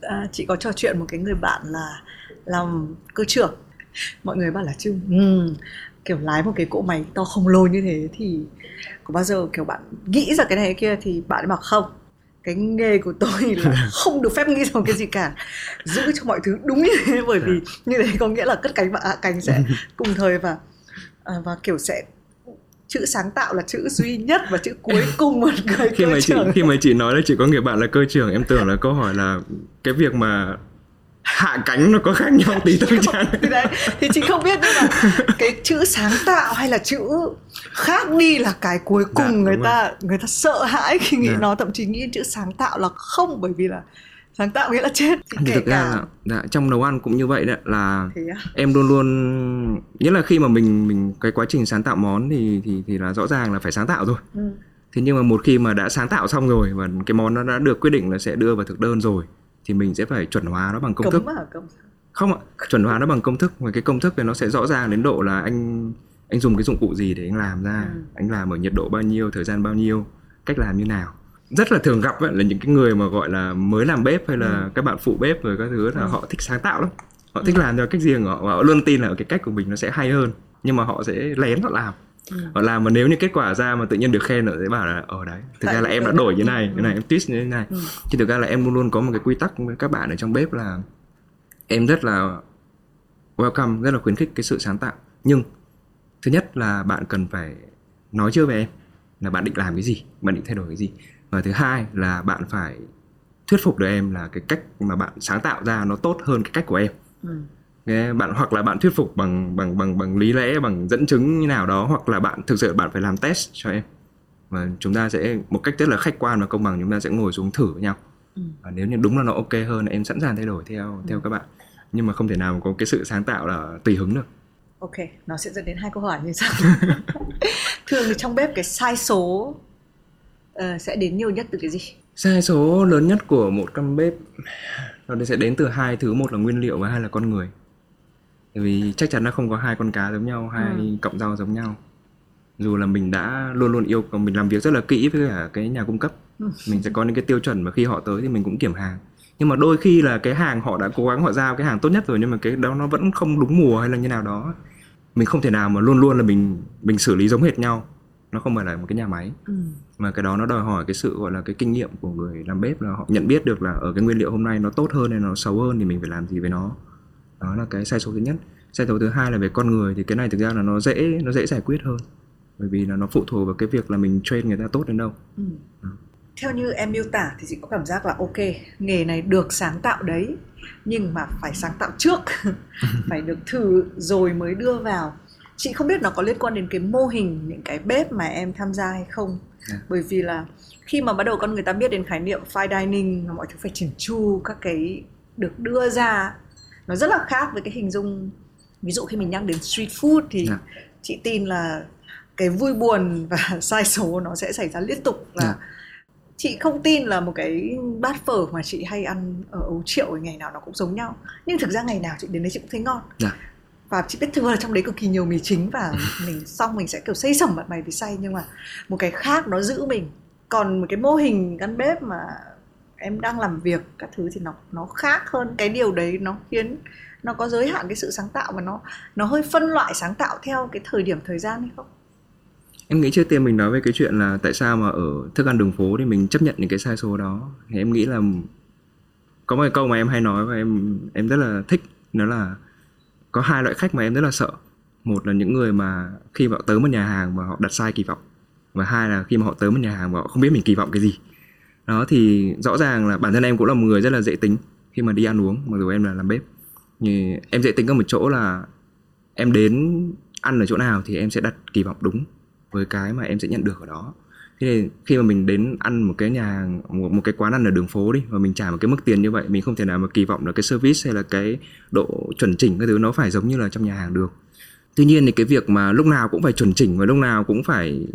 à, chị có trò chuyện một cái người bạn là làm cơ trưởng mọi người bảo là chứ ừ, kiểu lái một cái cỗ máy to khổng lồ như thế thì có bao giờ kiểu bạn nghĩ ra cái này cái kia thì bạn bảo không cái nghề của tôi là [LAUGHS] không được phép nghĩ ra cái gì cả giữ cho mọi thứ đúng như thế bởi vì như thế có nghĩa là cất cánh và hạ cánh sẽ [LAUGHS] cùng thời và à, và kiểu sẽ chữ sáng tạo là chữ duy nhất và chữ cuối [LAUGHS] cùng một người khi mà chị khi mà chị nói là chỉ có người bạn là cơ trưởng em tưởng là câu hỏi là cái việc mà hạ cánh nó có khác nhau tí thôi chăng thì đấy thì chị không biết nhưng mà cái chữ sáng tạo hay là chữ khác đi là cái cuối dạ, cùng dạ, người ta rồi. người ta sợ hãi khi nghĩ dạ. nó thậm chí nghĩ chữ sáng tạo là không bởi vì là sáng tạo nghĩa là chết thì thực ra là dạ, trong nấu ăn cũng như vậy đấy là à? em luôn luôn nghĩa là khi mà mình mình cái quá trình sáng tạo món thì thì thì là rõ ràng là phải sáng tạo rồi ừ. thế nhưng mà một khi mà đã sáng tạo xong rồi và cái món nó đã được quyết định là sẽ đưa vào thực đơn rồi thì mình sẽ phải chuẩn hóa nó bằng công Cấm thức à, công... không ạ chuẩn hóa nó bằng công thức và cái công thức này nó sẽ rõ ràng đến độ là anh anh dùng cái dụng cụ gì để anh làm ra ừ. anh làm ở nhiệt độ bao nhiêu thời gian bao nhiêu cách làm như nào rất là thường gặp ấy, là những cái người mà gọi là mới làm bếp hay là ừ. các bạn phụ bếp rồi các thứ là ừ. họ thích sáng tạo lắm họ thích ừ. làm theo cách riêng của họ và họ luôn tin là cái cách của mình nó sẽ hay hơn nhưng mà họ sẽ lén họ làm ừ. họ làm mà nếu như kết quả ra mà tự nhiên được khen ở sẽ bảo là ở đấy thực Tại ra là em đã đổi như này như này em twist như thế này. Ừ. thì thực ra là em luôn luôn có một cái quy tắc với các bạn ở trong bếp là em rất là welcome rất là khuyến khích cái sự sáng tạo. Nhưng thứ nhất là bạn cần phải nói chưa về em là bạn định làm cái gì bạn định thay đổi cái gì. Và thứ hai là bạn phải thuyết phục được em là cái cách mà bạn sáng tạo ra nó tốt hơn cái cách của em. Ừ nghe bạn hoặc là bạn thuyết phục bằng bằng bằng bằng lý lẽ bằng dẫn chứng như nào đó hoặc là bạn thực sự bạn phải làm test cho em. Và chúng ta sẽ một cách rất là khách quan và công bằng chúng ta sẽ ngồi xuống thử với nhau. Ừ. và nếu như đúng là nó ok hơn em sẵn sàng thay đổi theo ừ. theo các bạn. Nhưng mà không thể nào có cái sự sáng tạo là tùy hứng được. Ok nó sẽ dẫn đến hai câu hỏi như sau. [LAUGHS] Thường thì trong bếp cái sai số uh, sẽ đến nhiều nhất từ cái gì? Sai số lớn nhất của một căn bếp nó sẽ đến từ hai thứ một là nguyên liệu và hai là con người bởi vì chắc chắn là không có hai con cá giống nhau hai ừ. cọng rau giống nhau. Dù là mình đã luôn luôn yêu cầu mình làm việc rất là kỹ với cả cái nhà cung cấp. Ừ. mình sẽ có những cái tiêu chuẩn mà khi họ tới thì mình cũng kiểm hàng. Nhưng mà đôi khi là cái hàng họ đã cố gắng họ giao cái hàng tốt nhất rồi nhưng mà cái đó nó vẫn không đúng mùa hay là như nào đó. Mình không thể nào mà luôn luôn là mình mình xử lý giống hệt nhau. Nó không phải là một cái nhà máy. Ừ. mà cái đó nó đòi hỏi cái sự gọi là cái kinh nghiệm của người làm bếp là họ nhận biết được là ở cái nguyên liệu hôm nay nó tốt hơn hay nó xấu hơn thì mình phải làm gì với nó đó là cái sai số thứ nhất sai số thứ hai là về con người thì cái này thực ra là nó dễ nó dễ giải quyết hơn bởi vì là nó phụ thuộc vào cái việc là mình train người ta tốt đến đâu ừ. theo như em miêu tả thì chị có cảm giác là ok nghề này được sáng tạo đấy nhưng mà phải sáng tạo trước [LAUGHS] [LAUGHS] phải được thử rồi mới đưa vào chị không biết nó có liên quan đến cái mô hình những cái bếp mà em tham gia hay không yeah. Dạ. bởi vì là khi mà bắt đầu con người ta biết đến khái niệm fine dining mọi thứ phải chỉnh chu các cái được đưa ra nó rất là khác với cái hình dung ví dụ khi mình nhắc đến street food thì yeah. Dạ. chị tin là cái vui buồn và [LAUGHS] sai số nó sẽ xảy ra liên tục là yeah. Dạ. chị không tin là một cái bát phở mà chị hay ăn ở ấu triệu ngày nào nó cũng giống nhau nhưng thực ra ngày nào chị đến đấy chị cũng thấy ngon yeah và chị biết thừa là trong đấy cực kỳ nhiều mì chính và [LAUGHS] mình xong mình sẽ kiểu xây sẩm mặt mày vì say nhưng mà một cái khác nó giữ mình còn một cái mô hình căn bếp mà em đang làm việc các thứ thì nó nó khác hơn. Cái điều đấy nó khiến nó có giới hạn cái sự sáng tạo và nó nó hơi phân loại sáng tạo theo cái thời điểm, thời gian hay không? Em nghĩ trước tiên mình nói về cái chuyện là tại sao mà ở thức ăn đường phố thì mình chấp nhận những cái sai số đó. Thì em nghĩ là có một cái câu mà em hay nói và em em rất là thích, đó là có hai loại khách mà em rất là sợ. Một là những người mà khi họ tới một nhà hàng mà họ đặt sai kỳ vọng, và hai là khi mà họ tới một nhà hàng mà họ không biết mình kỳ vọng cái gì đó thì rõ ràng là bản thân em cũng là một người rất là dễ tính khi mà đi ăn uống mặc dù em là làm bếp. Thì em dễ tính ở một chỗ là em đến ăn ở chỗ nào thì em sẽ đặt kỳ vọng đúng với cái mà em sẽ nhận được ở đó. Thế thì khi mà mình đến ăn một cái nhà hàng một, một cái quán ăn ở đường phố đi và mình trả một cái mức tiền như vậy mình không thể nào mà kỳ vọng là cái service hay là cái độ chuẩn chỉnh cái thứ nó phải giống như là trong nhà hàng được. Tuy nhiên thì cái việc mà lúc nào cũng phải chuẩn chỉnh và lúc nào cũng phải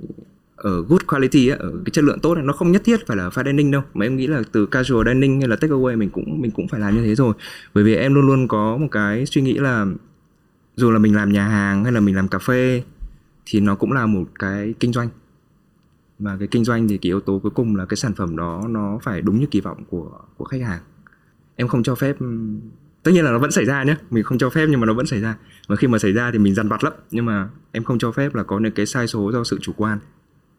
ở good quality á, ở cái chất lượng tốt này, nó không nhất thiết phải là fine dining đâu. Mà em nghĩ là từ casual dining hay là takeaway mình cũng mình cũng phải làm như thế rồi. Bởi vì em luôn luôn có một cái suy nghĩ là dù là mình làm nhà hàng hay là mình làm cà phê thì nó cũng là một cái kinh doanh. Và cái kinh doanh thì cái yếu tố cuối cùng là cái sản phẩm đó nó phải đúng như kỳ vọng của của khách hàng. Em không cho phép tất nhiên là nó vẫn xảy ra nhé mình không cho phép nhưng mà nó vẫn xảy ra. Và khi mà xảy ra thì mình dằn vặt lắm nhưng mà em không cho phép là có những cái sai số do sự chủ quan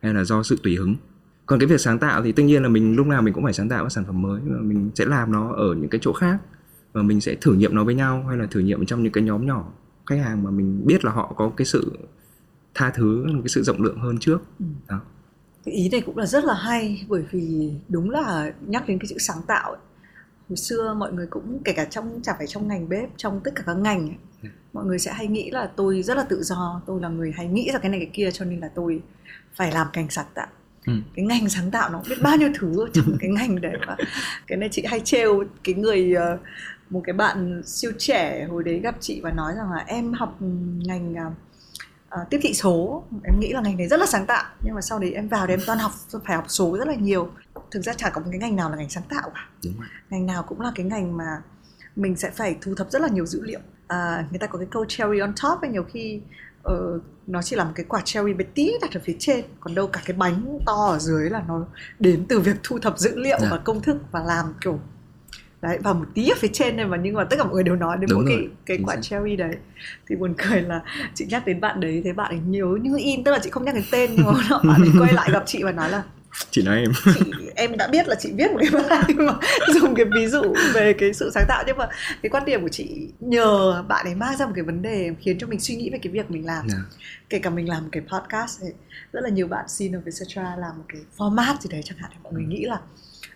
hay là do sự tùy hứng còn cái việc sáng tạo thì tất nhiên là mình lúc nào mình cũng phải sáng tạo các sản phẩm mới và mình sẽ làm nó ở những cái chỗ khác và mình sẽ thử nghiệm nó với nhau hay là thử nghiệm trong những cái nhóm nhỏ khách hàng mà mình biết là họ có cái sự tha thứ cái sự rộng lượng hơn trước ừ. đó cái ý này cũng là rất là hay bởi vì đúng là nhắc đến cái chữ sáng tạo ấy. hồi xưa mọi người cũng kể cả trong chả phải trong ngành bếp trong tất cả các ngành ấy, ừ. mọi người sẽ hay nghĩ là tôi rất là tự do tôi là người hay nghĩ ra cái này cái kia cho nên là tôi phải làm ngành sáng tạo. Ừ. cái ngành sáng tạo nó biết bao nhiêu thứ trong [LAUGHS] cái ngành đấy và cái này chị hay trêu cái người ờ, một cái bạn siêu trẻ hồi đấy gặp chị và nói rằng là em học ngành uh, tiếp thị số. Em nghĩ là ngành này rất là sáng tạo nhưng mà sau đấy em vào thì em toàn học phải học số rất là nhiều. Thực ra chả có một cái ngành nào là ngành sáng tạo cả. Đúng rồi. ngành nào cũng là cái ngành mà mình sẽ phải thu thập rất là nhiều dữ liệu. À, người ta có cái câu cherry on top ấy nhiều khi uh, nó chỉ là một cái quả cherry bé tí đặt ở phía trên còn đâu cả cái bánh to ở dưới là nó đến từ việc thu thập dữ liệu yeah. Dạ. và công thức và làm kiểu đấy và một tí ở phía trên này mà nhưng mà tất cả mọi người đều nói đến Đúng mỗi cái cái quả xác. cherry đấy thì buồn cười là chị nhắc đến bạn đấy thấy bạn ấy nhớ như in tức là chị không nhắc đến tên nhưng mà [LAUGHS] bạn ấy quay lại gặp chị và nói là chị nói em chị, em đã biết là chị viết một cái [LAUGHS] bài mà dùng cái ví dụ về cái sự sáng tạo nhưng mà cái quan điểm của chị nhờ bạn ấy mang ra một cái vấn đề khiến cho mình suy nghĩ về cái việc mình làm yeah. Dạ. kể cả mình làm một cái podcast ấy, rất là nhiều bạn xin ở Vietcetera làm một cái format gì đấy chẳng hạn thì mọi người nghĩ là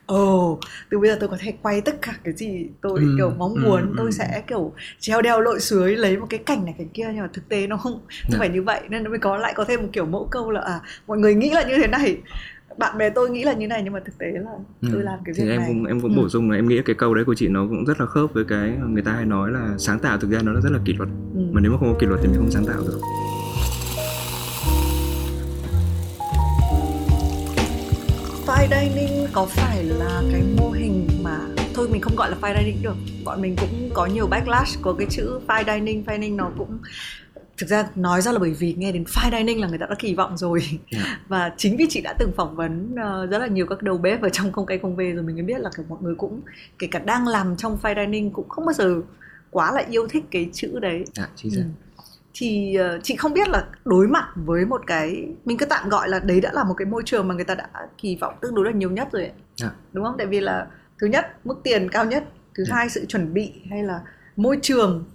ồ oh, từ bây giờ tôi có thể quay tất cả cái gì tôi ừ, kiểu mong ừ, muốn ừ, tôi ừ. sẽ kiểu treo đeo lội suối lấy một cái cảnh này cảnh kia nhưng mà thực tế nó không không yeah. Dạ. phải như vậy nên nó mới có lại có thêm một kiểu mẫu câu là à mọi người nghĩ là như thế này bạn bè tôi nghĩ là như này nhưng mà thực tế là ừ. tôi làm cái việc thì em này cũng em cũng ừ. bổ sung là em nghĩ cái câu đấy của chị nó cũng rất là khớp với cái người ta hay nói là sáng tạo thực ra nó rất là kỷ luật ừ. mà nếu mà không có kỷ luật thì mình không sáng tạo được fine dining có phải là cái mô hình mà thôi mình không gọi là fine dining được bọn mình cũng có nhiều backlash của cái chữ fine dining fine dining nó cũng thực ra nói ra là bởi vì nghe đến fine dining là người ta đã kỳ vọng rồi yeah. Dạ. [LAUGHS] và chính vì chị đã từng phỏng vấn uh, rất là nhiều các đầu bếp ở trong không cây không về rồi mình mới biết là kiểu mọi người cũng kể cả đang làm trong fine dining cũng không bao giờ quá là yêu thích cái chữ đấy à, chính xác. Ừ thì uh, chị không biết là đối mặt với một cái mình cứ tạm gọi là đấy đã là một cái môi trường mà người ta đã kỳ vọng tương đối là nhiều nhất rồi ấy. À. đúng không tại vì là thứ nhất mức tiền cao nhất thứ à. hai sự chuẩn bị hay là môi trường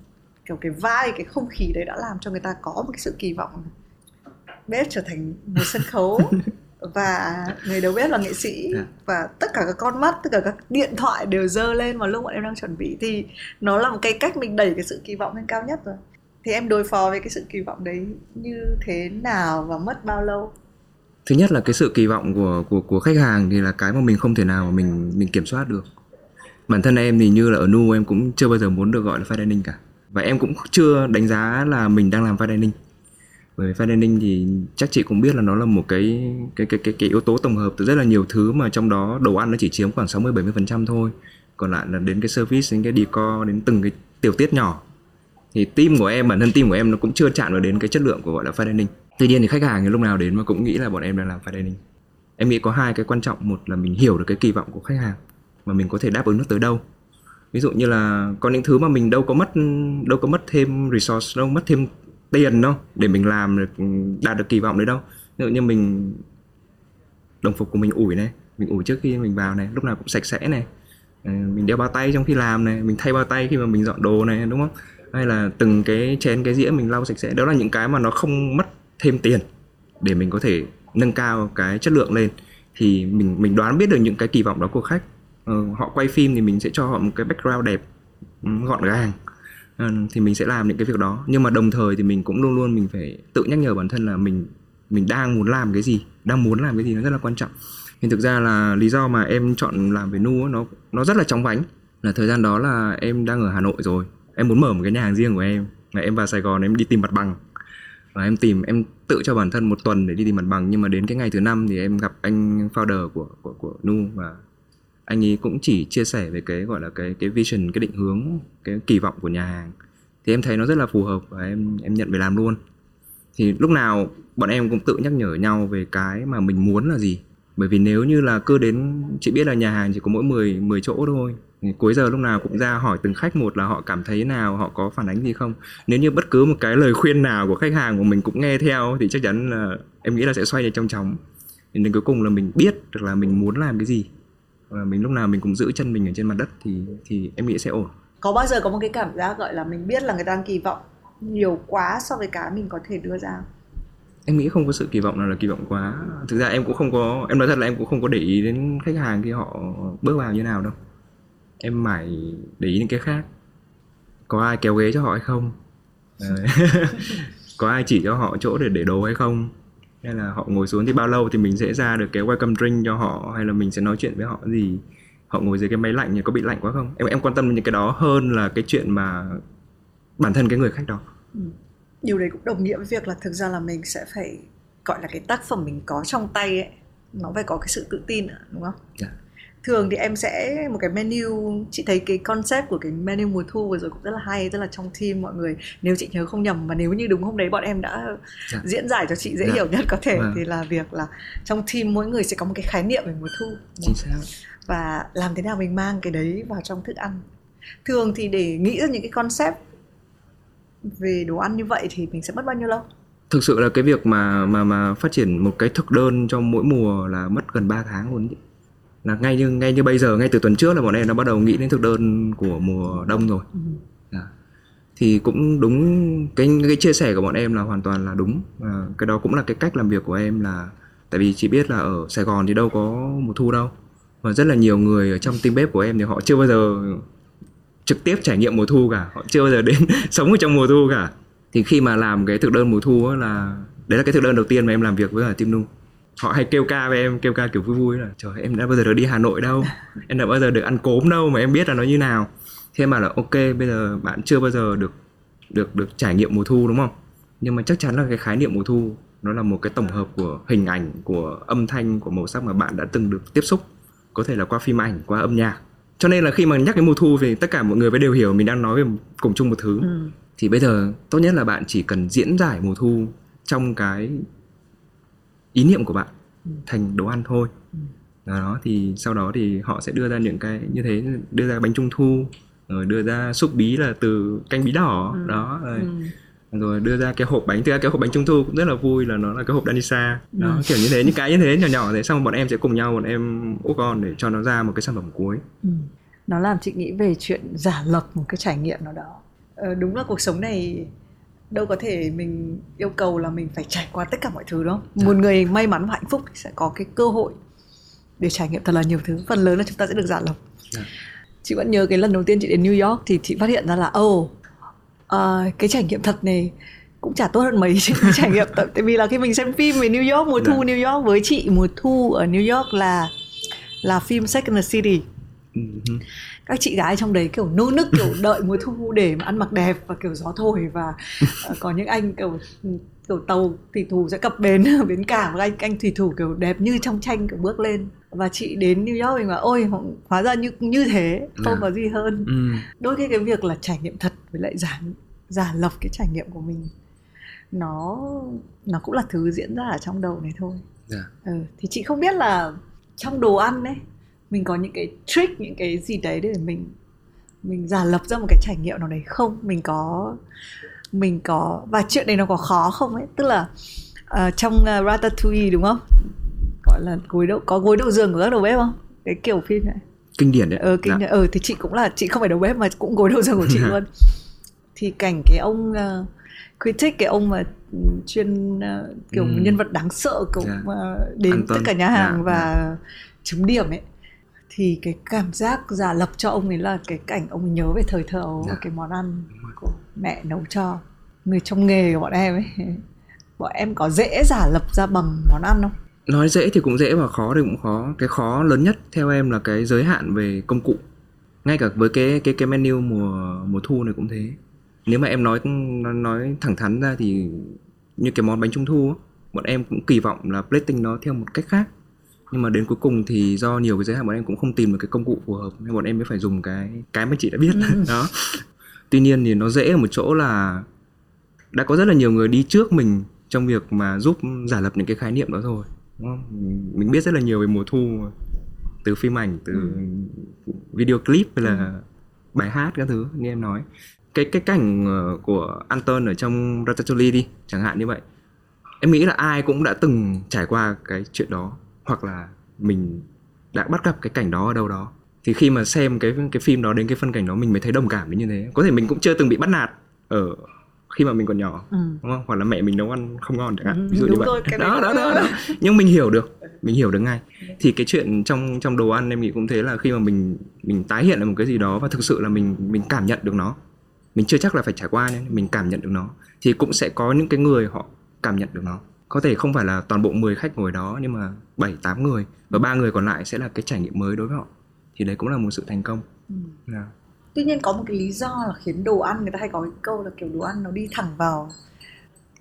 kiểu cái vai cái không khí đấy đã làm cho người ta có một cái sự kỳ vọng bếp trở thành một sân khấu. [LAUGHS] Và người đầu bếp là nghệ sĩ Dạ. và tất cả các con mắt tất cả các điện thoại đều dơ lên vào lúc bọn em đang chuẩn bị. Thì nó là một cái cách mình đẩy cái sự kỳ vọng lên cao nhất rồi. Thì em đối phó với cái sự kỳ vọng đấy như thế nào và mất bao lâu? Thứ nhất là cái sự kỳ vọng của của của khách hàng thì là cái mà mình không thể nào mà mình mình kiểm soát được. Bản thân em thì như là ở nu em cũng chưa bao giờ muốn được gọi là fine dining cả và em cũng chưa đánh giá là mình đang làm fine dining bởi vì fine dining thì chắc chị cũng biết là nó là một cái cái cái cái, cái yếu tố tổng hợp từ rất là nhiều thứ mà trong đó đồ ăn nó chỉ chiếm khoảng 60 70 phần trăm thôi. Còn lại là đến cái service đến cái decor đến từng cái tiểu tiết nhỏ. Thì team của em bản thân team của em nó cũng chưa chạm được đến cái chất lượng của gọi là fine dining tuy nhiên thì khách hàng thì lúc nào đến mà cũng nghĩ là bọn em đang làm fine dining em nghĩ có hai cái quan trọng. Một là mình hiểu được cái kỳ vọng của khách hàng mà mình có thể đáp ứng nó tới đâu ví dụ như là có những thứ mà mình đâu có mất, đâu có mất thêm resource, đâu mất thêm tiền đâu để mình làm được, đạt được kỳ vọng đấy đâu. Ví dụ như mình, đồng phục của mình ủi này, mình ủi trước khi mình vào này, lúc nào cũng sạch sẽ này. Ờ, mình đeo bao tay trong khi làm này, mình thay bao tay khi mà mình dọn đồ này, đúng không? Hay là từng cái chén, cái dĩa mình lau sạch sẽ, đó là những cái mà nó không mất thêm tiền để mình có thể nâng cao cái chất lượng lên. Thì mình mình đoán biết được những cái kỳ vọng đó của khách. Ờ, họ quay phim thì mình sẽ cho họ một cái background đẹp ừ, gọn gàng. Ờ, thì mình sẽ làm những cái việc đó. Nhưng mà đồng thời thì mình cũng luôn luôn mình phải tự nhắc nhở bản thân là mình mình đang muốn làm cái gì, đang muốn làm cái gì nó rất là quan trọng. Thì thực ra là lý do mà em chọn làm với nu nó nó rất là chóng vánh. Là thời gian đó là em đang ở hà nội rồi. Em muốn mở một cái nhà hàng riêng của em. Là em vào sài gòn em đi tìm mặt bằng. Và em tìm, em tự cho bản thân một tuần để đi tìm mặt bằng. Nhưng mà đến cái ngày thứ năm thì em gặp anh founder của của của nu và anh ấy cũng chỉ chia sẻ về cái, gọi là cái cái vision, cái định hướng, cái kỳ vọng của nhà hàng. Thì em thấy nó rất là phù hợp và em em nhận về làm luôn. Thì lúc nào bọn em cũng tự nhắc nhở nhau về cái mà mình muốn là gì. Bởi vì nếu như là cứ đến, chị biết là nhà hàng chỉ có mỗi 10 10 chỗ thôi. Thì cuối giờ lúc nào cũng ra hỏi từng khách một là họ cảm thấy nào, họ có phản ánh gì không. Nếu như bất cứ một cái lời khuyên nào của khách hàng của mình cũng nghe theo thì chắc chắn là em nghĩ là sẽ xoay được trong chóng. Đến cuối cùng là mình biết được là mình muốn làm cái gì và mình lúc nào mình cũng giữ chân mình ở trên mặt đất thì thì em nghĩ sẽ ổn. Có bao giờ có một cái cảm giác gọi là mình biết là người ta đang kỳ vọng nhiều quá so với cái mình có thể đưa ra em nghĩ không có sự kỳ vọng nào là kỳ vọng quá. Thực ra em cũng không có em nói thật là em cũng không có để ý đến khách hàng khi họ bước vào như nào đâu. Em mải để ý những cái khác. Có ai kéo ghế cho họ hay không? [LAUGHS] Có ai chỉ cho họ chỗ để để đồ hay không hay là họ ngồi xuống thì bao lâu thì mình sẽ ra được cái welcome drink cho họ? Hay là mình sẽ nói chuyện với họ gì? Họ ngồi dưới cái máy lạnh thì có bị lạnh quá không? Em em quan tâm đến những cái đó hơn là cái chuyện mà bản thân cái người khách đó. Điều đấy cũng đồng nghĩa với việc là thực ra là mình sẽ phải gọi là cái tác phẩm mình có trong tay ấy nó phải có cái sự tự tin đúng không? Dạ. Thường thì em sẽ một cái menu chị thấy cái concept của cái menu mùa thu vừa rồi cũng rất là hay rất là trong team mọi người nếu chị nhớ không nhầm mà nếu như đúng hôm đấy bọn em đã Dạ. diễn giải cho chị dễ Dạ. hiểu nhất có thể Vâng. thì là việc là trong team mỗi người sẽ có một cái khái niệm về mùa thu chính xác và làm thế nào mình mang cái đấy vào trong thức ăn thường thì để nghĩ ra những cái concept về đồ ăn như vậy thì mình sẽ mất bao nhiêu lâu thực sự là cái việc mà mà mà phát triển một cái thực đơn cho mỗi mùa là mất gần 3 tháng luôn. Là ngay như ngay như bây giờ ngay từ tuần trước là bọn em đã bắt đầu nghĩ đến thực đơn của mùa đông rồi. Dạ. thì cũng đúng cái cái chia sẻ của bọn em là hoàn toàn là đúng. Và cái đó cũng là cái cách làm việc của em là tại vì chị biết là ở Sài Gòn thì đâu có mùa thu đâu. Và rất là nhiều người ở trong team bếp của em thì họ chưa bao giờ trực tiếp trải nghiệm mùa thu cả. Họ chưa bao giờ đến [LAUGHS] sống ở trong mùa thu cả. Thì khi mà làm cái thực đơn mùa thu á là đấy là cái thực đơn đầu tiên mà em làm việc với cả team nu họ hay kêu ca với em kêu ca kiểu vui vui là trời em đã bao giờ được đi hà nội đâu em đã bao giờ được ăn cốm đâu mà em biết là nó như nào. Thế mà là ok bây giờ bạn chưa bao giờ được được được trải nghiệm mùa thu đúng không? Nhưng mà chắc chắn là cái khái niệm mùa thu nó là một cái tổng hợp của hình ảnh của âm thanh của màu sắc mà bạn đã từng được tiếp xúc có thể là qua phim ảnh qua âm nhạc. Cho nên là khi mà nhắc đến mùa thu thì tất cả mọi người mới đều hiểu mình đang nói về cùng chung một thứ. Ừ. thì bây giờ tốt nhất là bạn chỉ cần diễn giải mùa thu trong cái ý niệm của bạn thành đồ ăn thôi đó thì sau đó thì họ sẽ đưa ra những cái như thế đưa ra bánh trung thu rồi đưa ra xúc bí là từ canh bí đỏ Ừ. đó rồi, Ừ. rồi đưa ra cái hộp bánh thứ cái hộp bánh trung thu cũng rất là vui là nó là cái hộp Danisa đó Ừ. kiểu như thế những cái như thế nhỏ nhỏ thế xong bọn em sẽ cùng nhau bọn em úp on để cho nó ra một cái sản phẩm cuối Ừ. nó làm chị nghĩ về chuyện giả lập một cái trải nghiệm nào đó ờ, đúng là cuộc sống này đâu có thể mình yêu cầu là mình phải trải qua tất cả mọi thứ đâu một người may mắn và hạnh phúc sẽ có cái cơ hội để trải nghiệm thật là nhiều thứ. Phần lớn là chúng ta sẽ được giả lộc Dạ. chị vẫn nhớ cái lần đầu tiên chị đến New York thì chị phát hiện ra là oh ờ, cái trải nghiệm thật này cũng chả tốt hơn mấy. [LAUGHS] Chứ cái trải nghiệm thật. Tại vì là khi mình xem phim về New York mùa thu Dạ. New York với chị mùa thu ở New York là là phim Second City. Ừ. các chị gái trong đấy kiểu nô nức kiểu [LAUGHS] đợi mùa thu để mà ăn mặc đẹp và kiểu gió thổi và uh, có những anh kiểu kiểu tàu thủy thủ sẽ cập bến [LAUGHS] bến cảng và anh anh thủy thủ kiểu đẹp như trong tranh kiểu bước lên và chị đến New York mình mà ôi hóa ra như như thế không Dạ. có gì hơn Ừ. đôi khi cái việc là trải nghiệm thật với lại giả giả lập cái trải nghiệm của mình nó nó cũng là thứ diễn ra ở trong đầu này thôi Dạ. ừ, thì chị không biết là trong đồ ăn ấy mình có những cái trick những cái gì đấy để mình mình giả lập ra một cái trải nghiệm nào đấy không mình có mình có và chuyện này nó có khó không ấy tức là ờ, trong uh, Ratatouille đúng không gọi là gối đậu có gối đậu giường của các đầu bếp không cái kiểu phim này kinh điển đấy ờ kinh Dạ. ờ thì chị cũng là chị không phải đầu bếp mà cũng gối đầu giường của chị Dạ. [LAUGHS] luôn thì cảnh cái ông uh, critic cái ông mà ừ, chuyên uh, kiểu Ừm. nhân vật đáng sợ kiểu Dạ. mà đến Anton. tất cả nhà hàng Dạ, và chấm điểm ấy thì cái cảm giác giả lập cho ông ấy là cái cảnh ông ấy nhớ về thời thơ ấu Dạ. cái món ăn của mẹ nấu cho người trong nghề của bọn em ấy. [LAUGHS] Bọn em có dễ giả lập ra bằng món ăn không? Nói dễ thì cũng dễ và khó thì cũng khó. Cái khó lớn nhất theo em là cái giới hạn về công cụ. Ngay cả với cái cái cái menu mùa mùa thu này cũng thế. Nếu mà em nói nói thẳng thắn ra thì như cái món bánh trung thu á, bọn em cũng kỳ vọng là plating nó theo một cách khác nhưng mà đến cuối cùng thì do nhiều cái giới hạn bọn em cũng không tìm được cái công cụ phù hợp nên bọn em mới phải dùng cái cái mà chị đã biết. Đó. Tuy nhiên thì nó dễ ở một chỗ là đã có rất là nhiều người đi trước mình trong việc mà giúp giả lập những cái khái niệm đó rồi đúng không? Mình- biết rất là nhiều về mùa thu từ phim ảnh từ video clip hay là bài hát các thứ như em nói. Cái cái cảnh ờ, của Anton ở trong Ratatouille đi chẳng hạn như vậy. Em nghĩ là ai cũng đã từng trải qua cái chuyện đó hoặc là mình đã bắt gặp cái cảnh đó ở đâu đó thì khi mà xem cái cái phim đó đến cái phân cảnh đó mình mới thấy đồng cảm đến như thế. Có thể mình cũng chưa từng bị bắt nạt ở khi mà mình còn nhỏ ừ. đúng không? Hoặc là mẹ mình nấu ăn không ngon chẳng hạn Ừ, ví dụ đúng như vậy. rồi, đấy đó, đó đó đó. [LAUGHS] Nhưng mình hiểu được mình hiểu được ngay. Thì cái chuyện trong trong đồ ăn em nghĩ cũng thế là khi mà mình mình tái hiện lại một cái gì đó và thực sự là mình mình cảm nhận được nó mình chưa chắc là phải trải qua nhé mình cảm nhận được nó thì cũng sẽ có những cái người họ cảm nhận được nó có thể không phải là toàn bộ 10 khách ngồi đó nhưng mà 7 8 người và ba người còn lại sẽ là cái trải nghiệm mới đối với họ thì đấy cũng là một sự thành công Ừ. Dạ. Tuy nhiên có một cái lý do là khiến đồ ăn người ta hay có cái câu là kiểu đồ ăn nó đi thẳng vào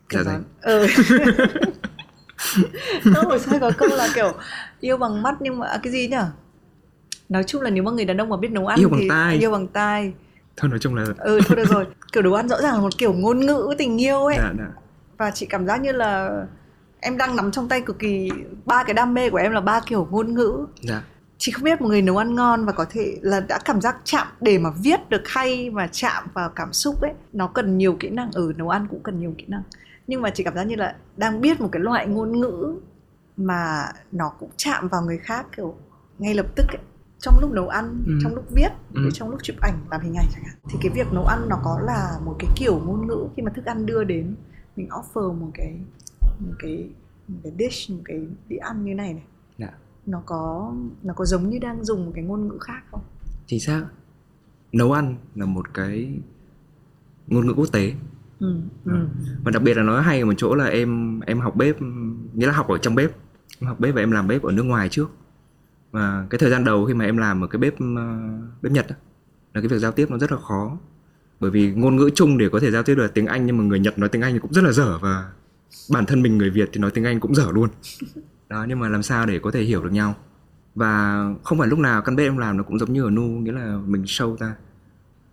Dạ kiểu nó- ờ không rồi sao có câu là kiểu yêu bằng mắt nhưng mà à, cái gì nhỉ nói chung là nếu mà người đàn ông mà biết nấu ăn Yêu bằng thì tai. yêu bằng tai thôi nói chung là ừ thôi được rồi kiểu đồ ăn rõ ràng là một kiểu ngôn ngữ tình yêu ấy dạ, dạ. và chị cảm giác như là em đang nắm trong tay cực kỳ ba cái đam mê của em là ba kiểu ngôn ngữ. Dạ. Chị không biết một người nấu ăn ngon và có thể là đã cảm giác chạm để mà viết được hay và chạm vào cảm xúc ấy nó cần nhiều kỹ năng. Ở nấu ăn cũng cần nhiều kỹ năng. Nhưng mà chị cảm giác như là đang biết một cái loại ngôn ngữ mà nó cũng chạm vào người khác kiểu ngay lập tức ấy trong lúc nấu ăn Ừ. trong lúc viết Ừ. trong lúc chụp ảnh làm hình ảnh chẳng hạn. Thì cái việc nấu ăn nó có là một cái kiểu ngôn ngữ khi mà thức ăn đưa đến mình offer một cái một cái một cái dish một cái đĩa ăn như này này. Dạ. Nó có nó có giống như đang dùng một cái ngôn ngữ khác không? Chính xác nấu ăn là một cái ngôn ngữ quốc tế. Ừ, ừ. và đặc biệt là nó hay ở một chỗ là em em học bếp nghĩa là học ở trong bếp. Em học bếp và em làm bếp ở nước ngoài trước. Và cái thời gian đầu khi mà em làm ở cái bếp ờ, bếp nhật á, là cái việc giao tiếp nó rất là khó. Bởi vì ngôn ngữ chung để có thể giao tiếp được là tiếng anh nhưng mà người nhật nói tiếng anh thì cũng rất là dở và bản thân mình người việt thì nói tiếng anh cũng dở luôn. [LAUGHS] Đó nhưng mà làm sao để có thể hiểu được nhau? Và không phải lúc nào căn bếp em làm nó cũng giống như ở nu nghĩa là mình show ta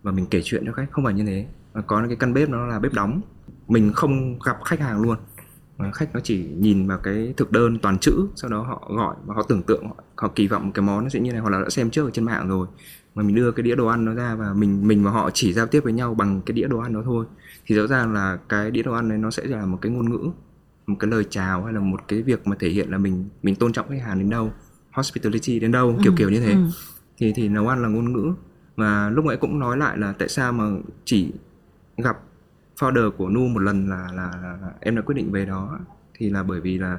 và mình kể chuyện cho khách không phải như thế. Và có cái căn bếp nó là bếp đóng. Mình không gặp khách hàng luôn. Mà khách nó chỉ nhìn vào cái thực đơn toàn chữ sau đó họ gọi và họ tưởng tượng họ, họ kỳ vọng cái món nó sẽ như này hoặc là đã xem trước ở trên mạng rồi. Mà mình đưa cái đĩa đồ ăn nó ra và mình mình và họ chỉ giao tiếp với nhau bằng cái đĩa đồ ăn đó thôi thì rõ ràng là cái đĩa đồ ăn này nó sẽ là một cái ngôn ngữ một cái lời chào hay là một cái việc mà thể hiện là mình mình tôn trọng khách hàng đến đâu hospitality đến đâu kiểu kiểu như thế. ừ. thì thì nấu ăn là ngôn ngữ. Và lúc nãy cũng nói lại là tại sao mà chỉ gặp founder của Nu một lần là, là là em đã quyết định về đó. Thì là bởi vì là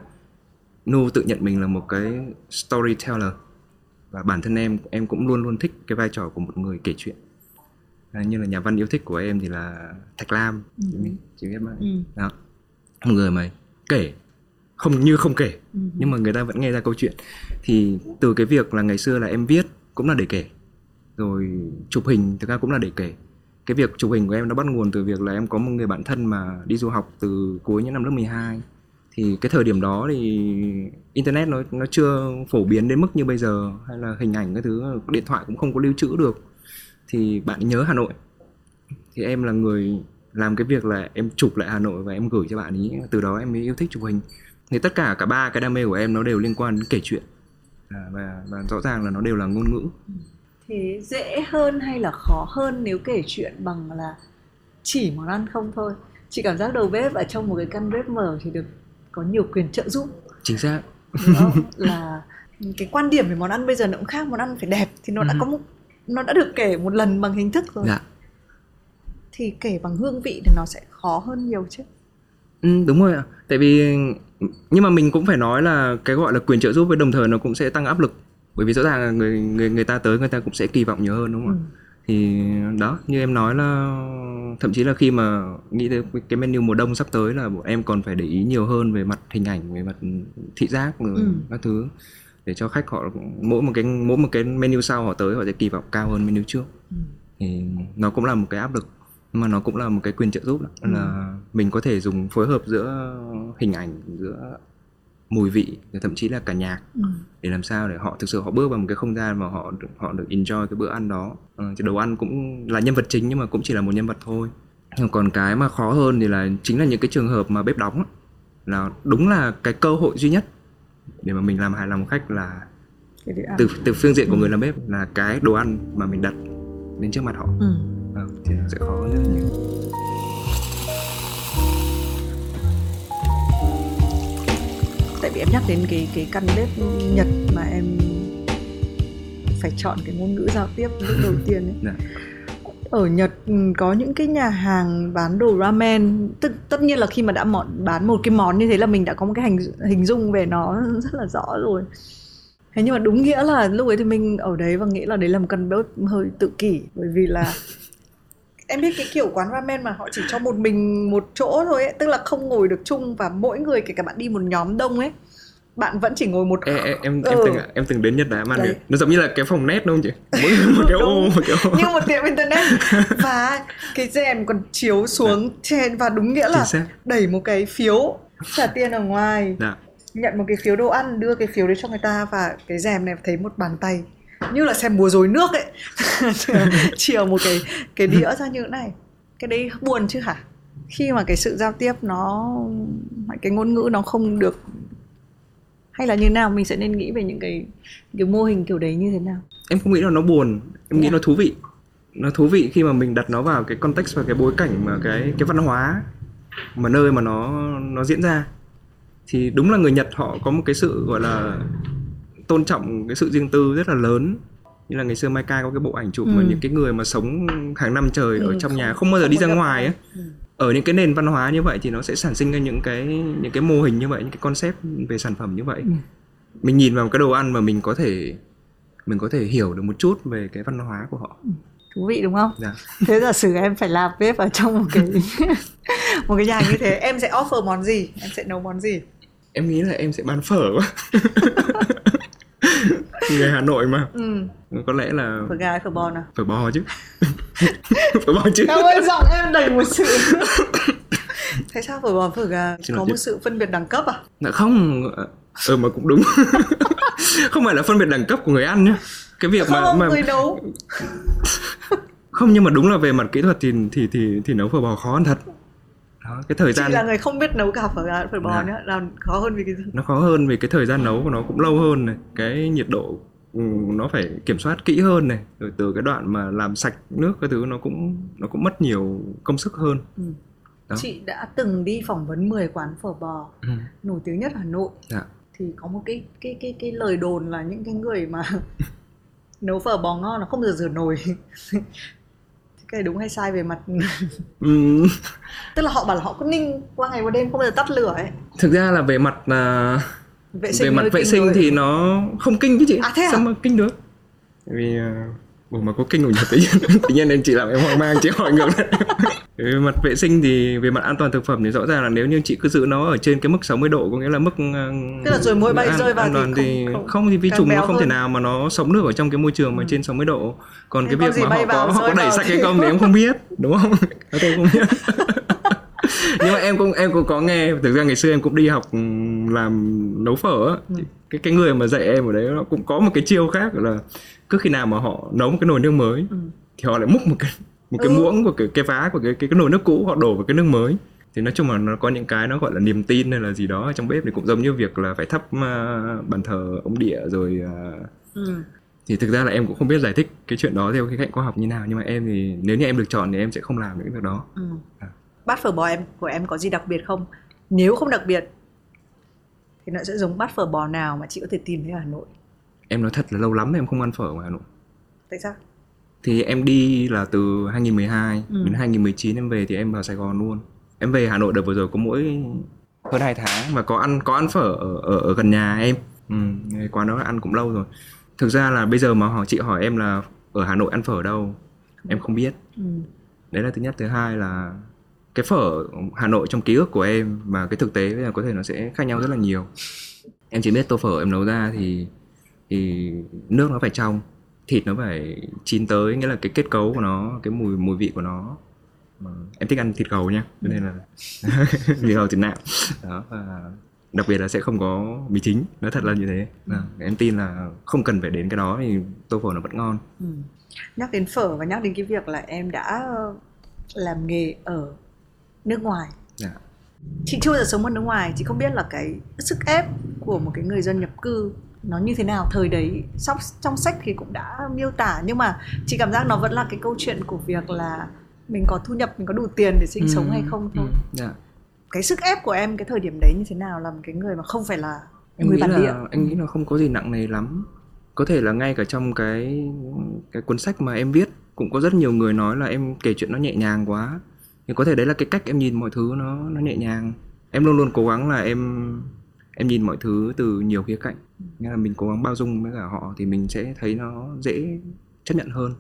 Nu tự nhận mình là một cái storyteller và bản thân em em cũng luôn luôn thích cái vai trò của một người kể chuyện à, như là nhà văn yêu thích của em thì là Thạch Lam. Ừ. chị biết- mà. Ừ. đó. Một người mà kể không như không kể Ừ. nhưng mà người ta vẫn nghe ra câu chuyện. Thì từ cái việc là ngày xưa là em viết cũng là để kể rồi chụp hình thực ra cũng là để kể. Cái việc chụp hình của em nó bắt nguồn từ việc là em có một người bạn thân mà đi du học từ cuối những năm lớp 12 thì cái thời điểm đó thì internet nó nó chưa phổ biến đến mức như bây giờ hay là hình ảnh cái thứ điện thoại cũng không có lưu trữ được thì bạn nhớ Hà Nội. Thì em là người làm cái việc là em chụp lại Hà Nội và em gửi cho bạn ấy từ đó em mới yêu thích chụp hình. Thì tất cả cả ba cái đam mê của em nó đều liên quan đến kể chuyện. À, và và rõ ràng là nó đều là ngôn ngữ. Thế dễ hơn hay là khó hơn nếu kể chuyện bằng là chỉ món ăn không thôi? Chị cảm giác đầu bếp ở trong một cái căn bếp mở thì được có nhiều quyền trợ giúp. Chính xác. Đúng không? là cái quan điểm về món ăn bây giờ nó cũng khác món ăn phải đẹp thì nó đã Ừ. có một nó đã được kể một lần bằng hình thức rồi dạ thì kể bằng hương vị thì nó sẽ khó hơn nhiều chứ Ừ, đúng rồi ạ. Tại vì nhưng mà mình cũng phải nói là cái gọi là quyền trợ giúp với đồng thời nó cũng sẽ tăng áp lực. Bởi vì rõ ràng là người người người ta tới người ta cũng sẽ kỳ vọng nhiều hơn đúng không ạ? Ừ. Thì đó, như em nói là thậm chí là khi mà nghĩ tới cái menu mùa đông sắp tới là bọn em còn phải để ý nhiều hơn về mặt hình ảnh, về mặt thị giác rồi Ừ. các thứ để cho khách họ mỗi một cái mỗi một cái menu sau họ tới họ sẽ kỳ vọng cao hơn menu trước. Ừ. Thì nó cũng là một cái áp lực nhưng mà nó cũng là một cái quyền trợ giúp đó. Ừ. là mình có thể dùng phối hợp giữa hình ảnh giữa mùi vị thậm chí là cả nhạc Ừ. để làm sao để họ thực sự họ bước vào một cái không gian mà họ họ được enjoy cái bữa ăn đó ờ, thì đồ ăn cũng là nhân vật chính nhưng mà cũng chỉ là một nhân vật thôi Nhưng còn cái mà khó hơn thì là chính là những cái trường hợp mà bếp đóng là đúng là cái cơ hội duy nhất để mà mình làm hài lòng khách là từ từ phương diện của người làm bếp là cái đồ ăn mà mình đặt đến trước mặt họ Ừ. Ờ, thì sẽ khó hơn rất là nhiều tại vì em nhắc đến cái cái căn bếp Nhật mà em phải chọn cái ngôn ngữ giao tiếp lúc đầu tiên ấy. Dạ ở Nhật ừ, có những cái nhà hàng bán đồ ramen. Tất, tất nhiên là khi mà đã món, bán một cái món như thế là mình đã có một cái hình hình dung về nó [LAUGHS] rất là rõ rồi. Thế nhưng mà đúng nghĩa là lúc ấy thì mình ở đấy và nghĩ là đấy là một căn bếp hơi tự kỷ bởi vì là [LAUGHS] em biết cái kiểu quán ramen mà họ chỉ cho một mình một chỗ thôi ấy. Tức là không ngồi được chung và mỗi người kể cả bạn đi một nhóm đông ấy bạn vẫn chỉ ngồi một Ê, ê, em Ừ. em từng em từng đến Nhật Bản được. nó giống như là cái phòng net đúng không chị? Mỗi [LAUGHS] một cái ô một cái ô. Như một tiệm internet. [LAUGHS] Và cái rèm còn chiếu xuống trên và đúng nghĩa là đẩy một cái phiếu trả tiền ở ngoài. Dạ. nhận một cái phiếu đồ ăn đưa cái phiếu đấy cho người ta và cái rèm này thấy một bàn tay. Như là xem múa rối nước ấy. [LAUGHS] Chiều một cái cái đĩa ra như thế này. Cái đấy buồn chứ hả? Khi mà cái sự giao tiếp nó cái ngôn ngữ nó không được hay là như nào? Mình sẽ nên nghĩ về những cái cái mô hình kiểu đấy như thế nào? Em không nghĩ là nó buồn. Em nghĩ Dạ. nó thú vị. Nó thú vị khi mà mình đặt nó vào cái context và cái bối cảnh mà cái cái văn hóa mà nơi mà nó nó diễn ra. Thì đúng là người Nhật họ có một cái sự gọi là tôn trọng cái sự riêng tư rất là lớn. Như là ngày xưa Maika có cái bộ ảnh chụp mà Ừ. những cái người mà sống hàng năm trời ở Ừ, trong không- nhà không bao giờ đi có ra ngoài ấy. Ừ. ở những cái nền văn hóa như vậy thì nó sẽ sản sinh ra những cái những cái mô hình như vậy những cái concept về sản phẩm như vậy. Ừ. mình nhìn vào một cái đồ ăn mà mình có thể mình có thể hiểu được một chút về cái văn hóa của họ. Thú vị đúng không? Dạ. Thế giả sử em phải làm bếp ở trong một cái [LAUGHS] một cái nhà như thế em sẽ offer món gì? Em sẽ nấu món gì? Em nghĩ là em sẽ bán phở. quá [LAUGHS] người Hà Nội mà. Ừ. Có lẽ là phở gà phở bò nào? Phở bò chứ. [LAUGHS] Phở bò chứ. Em ơi giọng em đầy một sự. [LAUGHS] Tại sao phở bò phở gà Xin có một chị. sự phân biệt đẳng cấp à? Dạ không. Ờ mà cũng đúng. [LAUGHS] Không phải là phân biệt đẳng cấp của người ăn nhá. Cái việc mà Không, mà người nấu. Không nhưng mà đúng là về mặt kỹ thuật thì thì thì thì nấu phở bò khó hơn thật đó cái thời Chị gian là người không biết nấu cả phở gà phở bò Dạ. nữa là khó hơn vì cái gì nó khó hơn vì cái thời gian nấu của nó cũng lâu hơn này cái nhiệt độ ừ, nó phải kiểm soát kỹ hơn này rồi từ cái đoạn mà làm sạch nước cái thứ nó cũng nó cũng mất nhiều công sức hơn ừ. Đó. Chị đã từng đi phỏng vấn 10 quán phở bò ừ. nổi tiếng nhất Hà Nội dạ. thì có một cái cái cái cái lời đồn là những cái người mà [LAUGHS] nấu phở bò ngon là không bao giờ rửa nồi cái đúng hay sai về mặt [LAUGHS] Ừm, [LAUGHS] tức là họ bảo là họ cứ ninh qua ngày qua đêm không bao giờ tắt lửa ấy thực ra là về mặt à, vệ sinh về mặt vệ sinh rồi. thì nó không kinh chứ chị À, thế à? sao mà kinh được Tại vì à, ủa mà có kinh của nhật tự nhiên [LAUGHS] tự nhiên em chỉ làm em hoang mang chị hỏi ngược lại. Về [LAUGHS] mặt vệ sinh thì về mặt an toàn thực phẩm thì rõ ràng là nếu như chị cứ giữ nó ở trên cái mức 60 độ có nghĩa là mức à, Tức là rồi mỗi bay an, rơi vào an thì toàn thì không- không, không- thì vi trùng nó không thể hơn. nào mà nó sống được ở trong cái môi trường mà trên 60 độ. Còn Thế cái việc mà họ có họ có đẩy sạch thì- hay không thì em không biết đúng không? [LAUGHS] Tôi không biết. Nhưng mà em cũng em cũng có nghe thực ra ngày xưa em cũng đi học ừ, làm nấu phở á. Ừ. Thì cái cái người mà dạy em ở đấy nó cũng có một cái chiêu khác là cứ khi nào mà họ nấu một cái nồi nước mới Ừ. thì họ lại múc một cái một cái Ừ. muỗng của cái cái vá của cái cái, cái nồi nước cũ họ đổ vào cái nước mới thì nói chung là nó có những cái nó gọi là niềm tin hay là gì đó ở trong bếp thì cũng giống như việc là phải thắp uh, bàn thờ ông địa rồi uh, ừ. thì thực ra là em cũng không biết giải thích cái chuyện đó theo cái cạnh khoa học như nào nhưng mà em thì nếu như em được chọn thì em sẽ không làm những việc đó Ừ. À. bát phở bò em của em có gì đặc biệt không nếu không đặc biệt thì nó sẽ giống bát phở bò nào mà chị có thể tìm thấy ở Hà Nội em nói thật là lâu lắm em không ăn phở ở Hà Nội. Tại sao? Thì em đi là từ 2012 Ừ. đến 2019 em về thì em vào Sài Gòn luôn. Em về Hà Nội đợt vừa rồi có mỗi hơn hai tháng và có ăn có ăn phở ở ở, ở gần nhà em. Ừ, quán đó ăn cũng lâu rồi. Thực ra là bây giờ mà hỏi chị hỏi em là ở Hà Nội ăn phở đâu em không biết. Ừ. đấy là thứ nhất. Thứ hai là cái phở Hà Nội trong ký ức của em và cái thực tế bây giờ có thể nó sẽ khác nhau rất là nhiều. Em chỉ biết tô phở em nấu ra thì thì nước nó phải trong thịt nó phải chín tới nghĩa là cái kết cấu của nó cái mùi mùi vị của nó. Mà em thích ăn thịt gầu nha cho nên là [LAUGHS] thịt gầu thịt nạm. Đó và đặc biệt là sẽ không có mì chính nói thật là như thế. À, em tin là không cần phải đến cái đó thì tô phở nó vẫn ngon. Ừ. nhắc đến phở và nhắc đến cái việc là em đã làm nghề ở nước ngoài. Dạ. chị chưa bao giờ sống ở nước ngoài chị không biết là cái sức ép của một cái người dân nhập cư nó như thế nào. Thời đấy trong, trong sách thì cũng đã miêu tả nhưng mà chị cảm giác nó vẫn là cái câu chuyện của việc là mình có thu nhập mình có đủ tiền để sinh sống hay không thôi. Ừ, dạ. cái sức ép của em cái thời điểm đấy như thế nào là một cái người mà không phải là em người nghĩ bản là địa? anh nghĩ là không có gì nặng nề lắm. Có thể là ngay cả trong cái cái cuốn sách mà em viết cũng có rất nhiều người nói là em kể chuyện nó nhẹ nhàng quá. Thì có thể đấy là cái cách em nhìn mọi thứ nó nó nhẹ nhàng. Em luôn luôn cố gắng là em em nhìn mọi thứ từ nhiều khía cạnh. Nghĩa là mình cố gắng bao dung với cả họ thì mình sẽ thấy nó dễ chấp nhận hơn.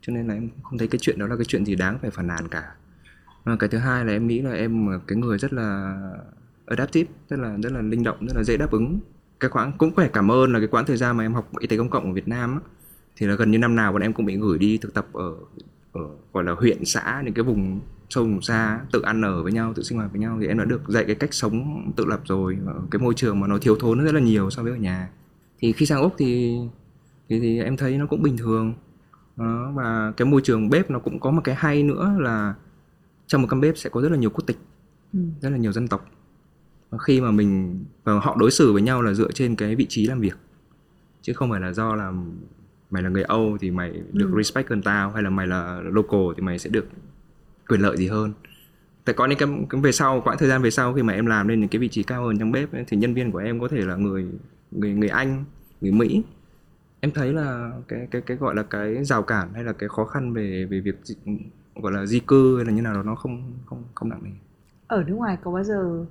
Cho nên là em không thấy cái chuyện đó là cái chuyện gì đáng phải phàn nàn cả. Và cái thứ hai là em nghĩ là em là cái người rất là adaptive rất là rất là linh động rất là dễ đáp ứng. Cái quãng cũng phải cảm ơn là cái quãng thời gian mà em học y tế công cộng ở Việt Nam á, thì là gần như năm nào bọn em cũng bị gửi đi thực tập ở ở gọi là huyện xã những cái vùng sâu vùng xa tự ăn ở với nhau tự sinh hoạt với nhau thì em đã được dạy cái cách sống tự lập rồi ở cái môi trường mà nó thiếu thốn rất là nhiều so với ở nhà thì khi sang úc thì thì, thì em thấy nó cũng bình thường đó, và cái môi trường bếp nó cũng có một cái hay nữa là trong một căn bếp sẽ có rất là nhiều quốc tịch Ừ. rất là nhiều dân tộc và khi mà mình và họ đối xử với nhau là dựa trên cái vị trí làm việc chứ không phải là do là mày là người Âu thì mày được Ừ. respect hơn tao hay là mày là local thì mày sẽ được quyền lợi gì hơn. Tại có những cái, cái về sau quãng thời gian về sau khi mà em làm lên những cái vị trí cao hơn trong bếp ấy, thì nhân viên của em có thể là người người người Anh người Mỹ. Em thấy là cái cái cái gọi là cái rào cản hay là cái khó khăn về về việc di, gọi là di cư hay là như nào đó nó không không không nặng nề. Ở nước ngoài có bao giờ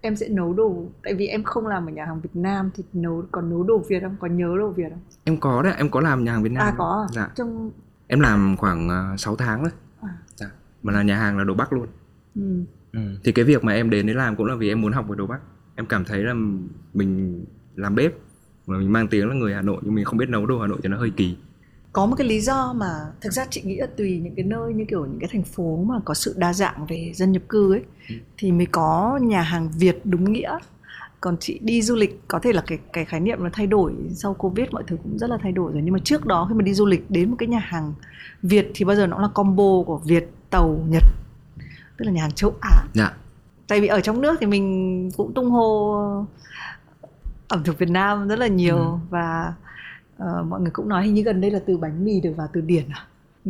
em sẽ nấu đồ? Tại vì em không làm ở nhà hàng Việt Nam thì nấu còn nấu đồ Việt không? Có nhớ đồ Việt không? Em có đấy em có làm nhà hàng Việt Nam à có à? dạ. Trong em làm khoảng uh, 6 tháng đấy À. mà là nhà hàng là đồ Bắc luôn ừ. ừ. thì cái việc mà em đến đấy làm cũng là vì em muốn học về đồ Bắc em cảm thấy là mình làm bếp mà mình mang tiếng là người Hà Nội nhưng mình không biết nấu đồ Hà Nội thì nó hơi kỳ có một cái lý do mà thực ra chị nghĩ là tùy những cái nơi như kiểu những cái thành phố mà có sự đa dạng về dân nhập cư ấy Ừ. thì mới có nhà hàng Việt đúng nghĩa còn chị đi du lịch có thể là cái cái khái niệm nó thay đổi sau covid mọi thứ cũng rất là thay đổi rồi. Nhưng mà trước đó khi mà đi du lịch đến một cái nhà hàng Việt thì bao giờ nó cũng là combo của Việt tàu Nhật tức là nhà hàng châu Á. Dạ. Tại vì ở trong nước thì mình cũng tung hô ẩm thực Việt Nam rất là nhiều Ừ. và ờ, mọi người cũng nói hình như gần đây là từ bánh mì được vào từ điển à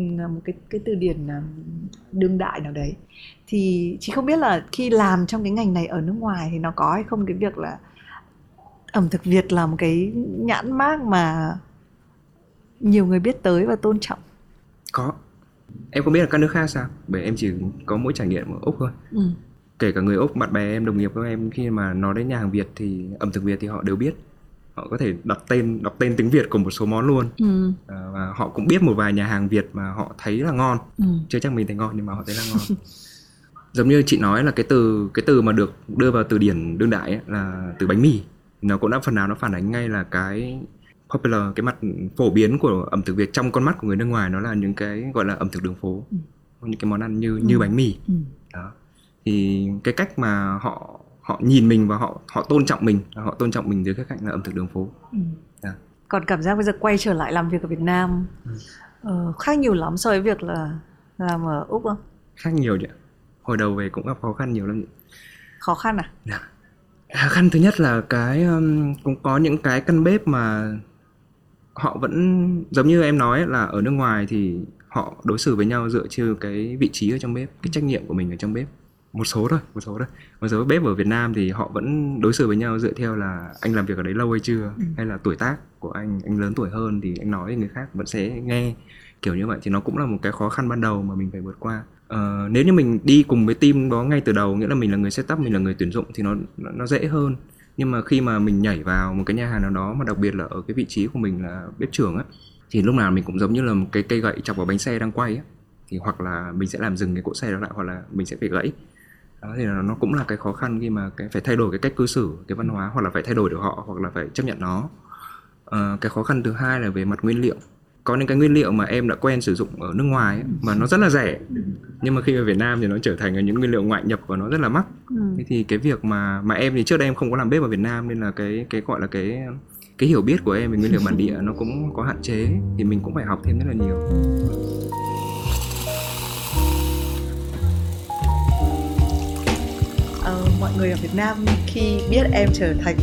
một cái cái từ điển à, đương đại nào đấy. Thì chị không biết là khi làm trong cái ngành này ở nước ngoài thì nó có hay không? Cái việc là ẩm thực Việt là một cái nhãn mác mà nhiều người biết tới và tôn trọng. Có. Em không biết là các nước khác sao? Bởi em chỉ có mỗi trải nghiệm ở úc thôi. Ừ. kể cả người úc bạn bè em đồng nghiệp của em khi mà nói đến nhà hàng việt thì ẩm thực việt thì họ đều biết họ có thể đọc tên đọc tên tiếng việt của một số món luôn. Ừ. à, và họ cũng biết một vài nhà hàng việt mà họ thấy là ngon. Ừ. chưa chắc mình thấy ngon nhưng mà họ thấy là ngon. [LAUGHS] Giống như chị nói là cái từ cái từ mà được đưa vào từ điển đương đại ấy, là từ bánh mì. Nó cũng đã phần nào nó phản ánh ngay là cái popular cái mặt phổ biến của ẩm thực Việt trong con mắt của người nước ngoài nó là những cái gọi là ẩm thực đường phố. Những cái món ăn như như bánh mì. Ừ. đó. Thì cái cách mà họ họ nhìn mình và họ họ tôn trọng mình họ tôn trọng mình dưới cái cạnh là ẩm thực đường phố Ừ. Dạ. còn cảm giác bây giờ quay trở lại làm việc ở Việt Nam Ừ. ờ, khác nhiều lắm so với việc là làm ở úc không khác nhiều chị ạ. hồi đầu về cũng gặp khó khăn nhiều lắm khó khăn à khó khăn thứ nhất là cái um, cũng có những cái căn bếp mà họ vẫn giống như em nói là ở nước ngoài thì họ đối xử với nhau dựa trên cái vị trí ở trong bếp cái trách nhiệm của mình ở trong bếp một số thôi một số thôi. Một số bếp ở Việt Nam thì họ vẫn đối xử với nhau dựa theo là anh làm việc ở đấy lâu hay chưa hay là tuổi tác của anh anh lớn tuổi hơn thì anh nói với người khác vẫn sẽ nghe. Kiểu như vậy thì nó cũng là một cái khó khăn ban đầu mà mình phải vượt qua. Ờ, nếu như mình đi cùng với team đó ngay từ đầu nghĩa là mình là người setup mình là người tuyển dụng thì nó nó, nó dễ hơn. Nhưng mà khi mà mình nhảy vào một cái nhà hàng nào đó mà đặc biệt là ở cái vị trí của mình là bếp trưởng á thì lúc nào mình cũng giống như là một cái cây gậy chọc vào bánh xe đang quay á thì hoặc là mình sẽ làm dừng cái cỗ xe đó lại hoặc là mình sẽ phải gãy đó thì nó cũng là cái khó khăn khi mà cái phải thay đổi cái cách cư xử cái văn hóa hoặc là phải thay đổi được họ hoặc là phải chấp nhận nó. Ờ, cái khó khăn thứ hai là về mặt nguyên liệu. Có những cái nguyên liệu mà em đã quen sử dụng ở nước ngoài ấy, mà nó rất là rẻ nhưng mà khi ở Việt Nam thì nó trở thành những nguyên liệu ngoại nhập và nó rất là mắc. Ừ. thế thì cái việc mà mà em thì trước đây em không có làm bếp ở Việt Nam nên là cái cái gọi là cái cái hiểu biết của em về nguyên liệu bản địa nó cũng có hạn chế thì mình cũng phải học thêm rất là nhiều mọi người ở Việt Nam khi biết em trở thành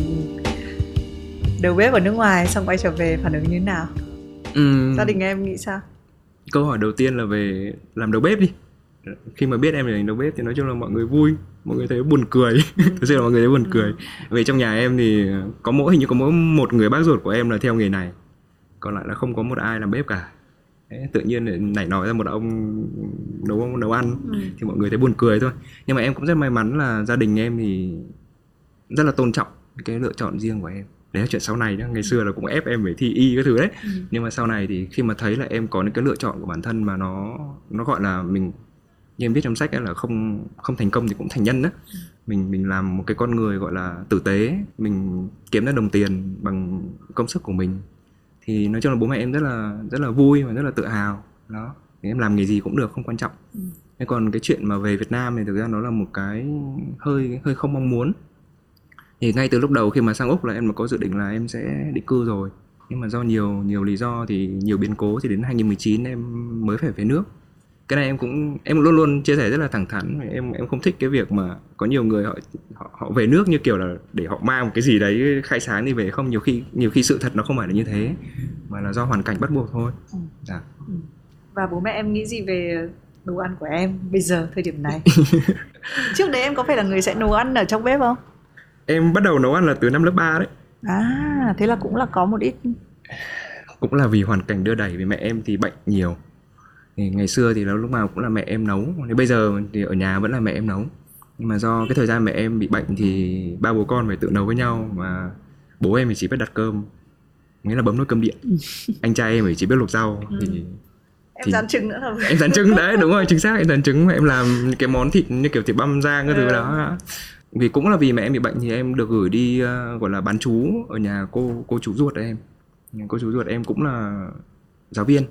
đầu bếp ở nước ngoài xong quay trở về phản ứng như thế nào? Ừm, gia đình em nghĩ sao? Câu hỏi đầu tiên là về làm đầu bếp đi. Khi mà biết em là đầu bếp thì nói chung là mọi người vui mọi người thấy buồn cười. [LAUGHS] Thực sự là mọi người thấy buồn cười. Về trong nhà em thì có mỗi hình như có mỗi một người bác ruột của em là theo nghề này. Còn lại là không có một ai làm bếp cả Đấy, tự nhiên nảy nổi ra một ông nấu nấu ăn Ừ. thì mọi người thấy buồn cười thôi. Nhưng mà em cũng rất may mắn là gia đình em thì rất là tôn trọng cái lựa chọn riêng của em. Đấy là chuyện sau này nhá ngày xưa là cũng ép em phải thi y cái thứ đấy. Ừ. nhưng mà sau này thì khi mà thấy là em có những cái lựa chọn của bản thân mà nó nó gọi là mình như em viết trong sách ấy là không không thành công thì cũng thành nhân đó mình mình làm một cái con người gọi là tử tế mình kiếm ra đồng tiền bằng công sức của mình thì nói chung là bố mẹ em rất là rất là vui và rất là tự hào. Đó thì em làm nghề gì cũng được không quan trọng. Ừ. thế còn cái chuyện mà về Việt Nam thì thực ra nó là một cái hơi hơi không mong muốn. Thì ngay từ lúc đầu khi mà sang úc là em mà có dự định là em sẽ định cư rồi. Nhưng mà do nhiều nhiều lý do thì nhiều biến cố thì đến 2019 em mới phải về nước cái này em cũng em luôn luôn chia sẻ rất là thẳng thắn. Em em không thích cái việc mà có nhiều người họ họ, họ về nước như kiểu là để họ mang một cái gì đấy khai sáng đi về. Không nhiều khi nhiều khi sự thật nó không phải là như thế mà là do hoàn cảnh bắt buộc thôi. Ừ. dạ. và bố mẹ em nghĩ gì về đồ ăn của em bây giờ thời điểm này? [LAUGHS] Trước đấy em có phải là người sẽ nấu ăn ở trong bếp không? Em bắt đầu nấu ăn là từ năm lớp 3 đấy. À thế là cũng là có một ít cũng là vì hoàn cảnh đưa đẩy vì mẹ em thì bệnh nhiều thì ngày xưa thì lúc nào cũng là mẹ em nấu thì bây giờ thì ở nhà vẫn là mẹ em nấu. Nhưng mà do cái thời gian mẹ em bị bệnh thì ba bố con phải tự nấu với nhau mà bố em thì chỉ biết đặt cơm. Nghĩa là bấm nút cơm điện. [LAUGHS] Anh trai em thì chỉ biết luộc rau. Thì em Thì- dán trứng nữa là em dán trứng đấy đúng rồi chính xác em dán trứng em làm cái món thịt như kiểu thịt băm rang cái thứ Ừ. đó. Vì cũng là vì mẹ em bị bệnh thì em được gửi đi ờ, gọi là bán chú ở nhà cô cô chú ruột em. Cô chú ruột em cũng là giáo viên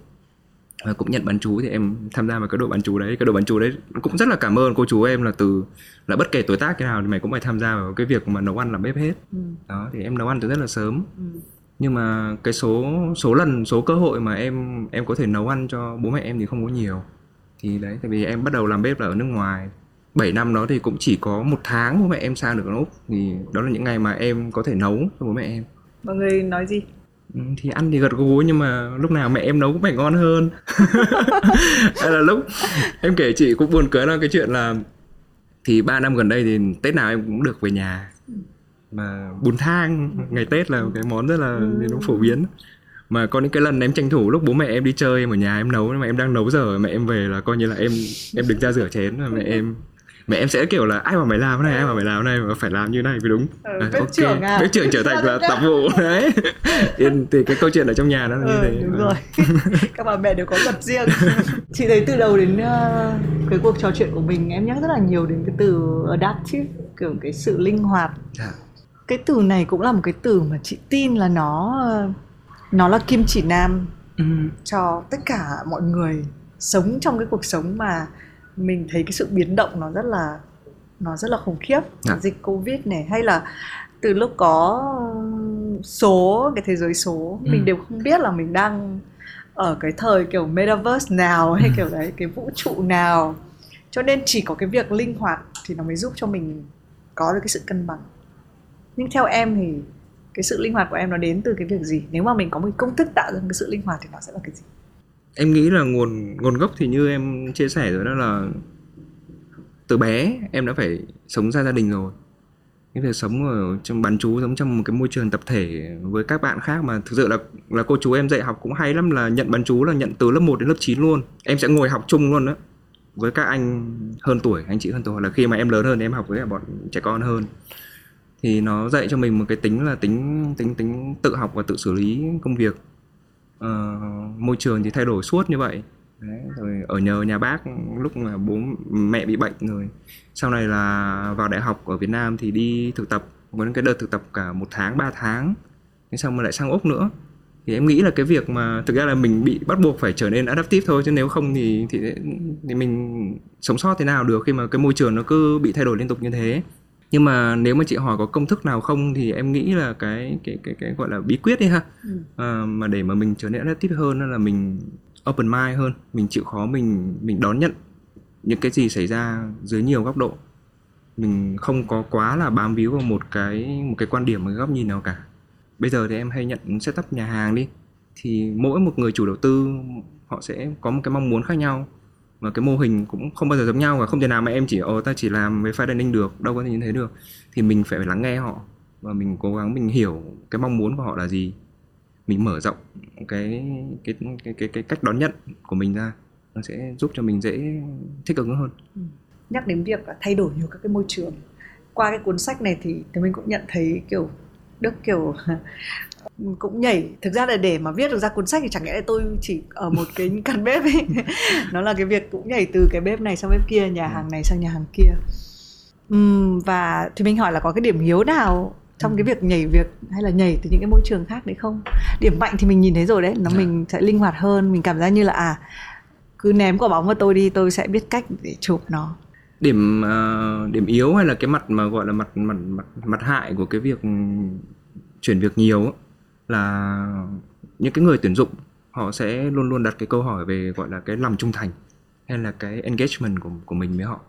và cũng nhận bán chú thì em tham gia vào cái đội bán chú đấy. Cái đội bán chú đấy cũng rất là cảm ơn cô chú em là từ là bất kể tuổi tác thế nào thì mày cũng phải tham gia vào cái việc mà nấu ăn làm bếp hết. Ừ. đó thì em nấu ăn từ rất là sớm. Ừ. nhưng mà cái số số lần số cơ hội mà em em có thể nấu ăn cho bố mẹ em thì không có nhiều. Thì đấy tại vì em bắt đầu làm bếp là ở nước ngoài. 7 năm đó thì cũng chỉ có một tháng bố mẹ em sang được úc. Thì đó là những ngày mà em có thể nấu cho bố mẹ em. Mọi người nói gì thì ăn thì gật gù nhưng mà lúc nào mẹ em nấu cũng phải ngon hơn. [LAUGHS] Hay là lúc em kể chị cũng buồn cười là cái chuyện là thì 3 năm gần đây thì tết nào em cũng được về nhà. Mà bún thang ngày tết là cái món rất là nó phổ biến. Mà có những cái lần em tranh thủ lúc bố mẹ em đi chơi em ở nhà em nấu mà em đang nấu giờ mẹ em về là coi như là em em được ra rửa chén và mẹ em mẹ em sẽ kiểu là ai mà mày làm cái này ai mà mày làm cái này mà phải làm như này mới đúng. Ừ, bếp okay. trưởng à. Bếp trưởng trở thành là tập vụ. [LAUGHS] Đấy. Thì, thì cái câu chuyện ở trong nhà nó là như ừ, thế. đúng rồi. [LAUGHS] Các bà mẹ đều có luật riêng. Chị thấy từ đầu đến uh, cái cuộc trò chuyện của mình em nhắc rất là nhiều đến cái từ adaptive kiểu cái sự linh hoạt. Dạ. cái từ này cũng là một cái từ mà chị tin là nó nó là kim chỉ nam ừ. cho tất cả mọi người sống trong cái cuộc sống mà mình thấy cái sự biến động nó rất là nó rất là khủng khiếp à. dịch covid này hay là từ lúc có số cái thế giới số ừ. mình đều không biết là mình đang ở cái thời kiểu metaverse nào hay ừ. kiểu đấy cái vũ trụ nào cho nên chỉ có cái việc linh hoạt thì nó mới giúp cho mình có được cái sự cân bằng nhưng theo em thì cái sự linh hoạt của em nó đến từ cái việc gì nếu mà mình có một công thức tạo ra cái sự linh hoạt thì nó sẽ là cái gì em nghĩ là nguồn nguồn gốc thì như em chia sẻ rồi đó là từ bé em đã phải sống ra gia đình rồi. Cái việc sống ở trong, bán chú sống trong một cái môi trường tập thể với các bạn khác mà thực sự là là cô chú em dạy học cũng hay lắm là nhận bán chú là nhận từ lớp 1 đến lớp 9 luôn. Em sẽ ngồi học chung luôn đó với các anh hơn tuổi, anh chị hơn tuổi. Là khi mà em lớn hơn em học với bọn trẻ con hơn. Thì nó dạy cho mình một cái tính là tính tính tính tự học và tự xử lý công việc uh, môi trường thì thay đổi suốt như vậy. Đấy, rồi ở nhờ nhà bác lúc mà bố mẹ bị bệnh rồi. Sau này là vào đại học ở Việt Nam thì đi thực tập có những cái đợt thực tập cả một tháng 3 tháng. Thế xong mà lại sang úc nữa. Thì em nghĩ là cái việc mà thực ra là mình bị bắt buộc phải trở nên adaptive thôi chứ nếu không thì thì thì mình sống sót thế nào được khi mà cái môi trường nó cứ bị thay đổi liên tục như thế nhưng mà nếu mà chị hỏi có công thức nào không thì em nghĩ là cái cái cái cái gọi là bí quyết đi ha. Ừ. à, mà để mà mình trở nên adaptive hơn là mình open mind hơn mình chịu khó mình mình đón nhận những cái gì xảy ra dưới nhiều góc độ. Mình không có quá là bám víu vào một cái một cái quan điểm một cái góc nhìn nào cả. Bây giờ thì em hay nhận setup nhà hàng đi. Thì mỗi một người chủ đầu tư họ sẽ có một cái mong muốn khác nhau và cái mô hình cũng không bao giờ giống nhau và không thể nào mà em chỉ ồ ta chỉ làm với file dining được đâu có thể như thế được. Thì mình phải lắng nghe họ và mình cố gắng mình hiểu cái mong muốn của họ là gì. Mình mở rộng cái cái cái cái, cái cách đón nhận của mình ra nó sẽ giúp cho mình dễ thích ứng hơn. Ừ. nhắc đến việc thay đổi nhiều các cái môi trường qua cái cuốn sách này thì thì mình cũng nhận thấy kiểu đức kiểu [LAUGHS] cũng nhảy. Thực ra là để mà viết được ra cuốn sách thì chẳng lẽ là tôi chỉ ở một cái [LAUGHS] căn bếp ấy? [LAUGHS] Nó là cái việc cũng nhảy từ cái bếp này sang bếp kia nhà hàng này sang nhà hàng kia. Uhm, và thì mình hỏi là có cái điểm yếu nào trong cái việc nhảy việc hay là nhảy từ những cái môi trường khác đấy không? Điểm mạnh thì mình nhìn thấy rồi đấy nó dạ. mình sẽ linh hoạt hơn mình cảm giác như là à cứ ném quả bóng vào tôi đi tôi sẽ biết cách để chụp nó. Điểm uh, điểm yếu hay là cái mặt mà gọi là mặt mặt mặt mặt hại của cái việc chuyển việc nhiều là những cái người tuyển dụng, họ sẽ luôn luôn đặt cái câu hỏi về, gọi là, cái lòng trung thành hay là cái engagement của của mình với họ.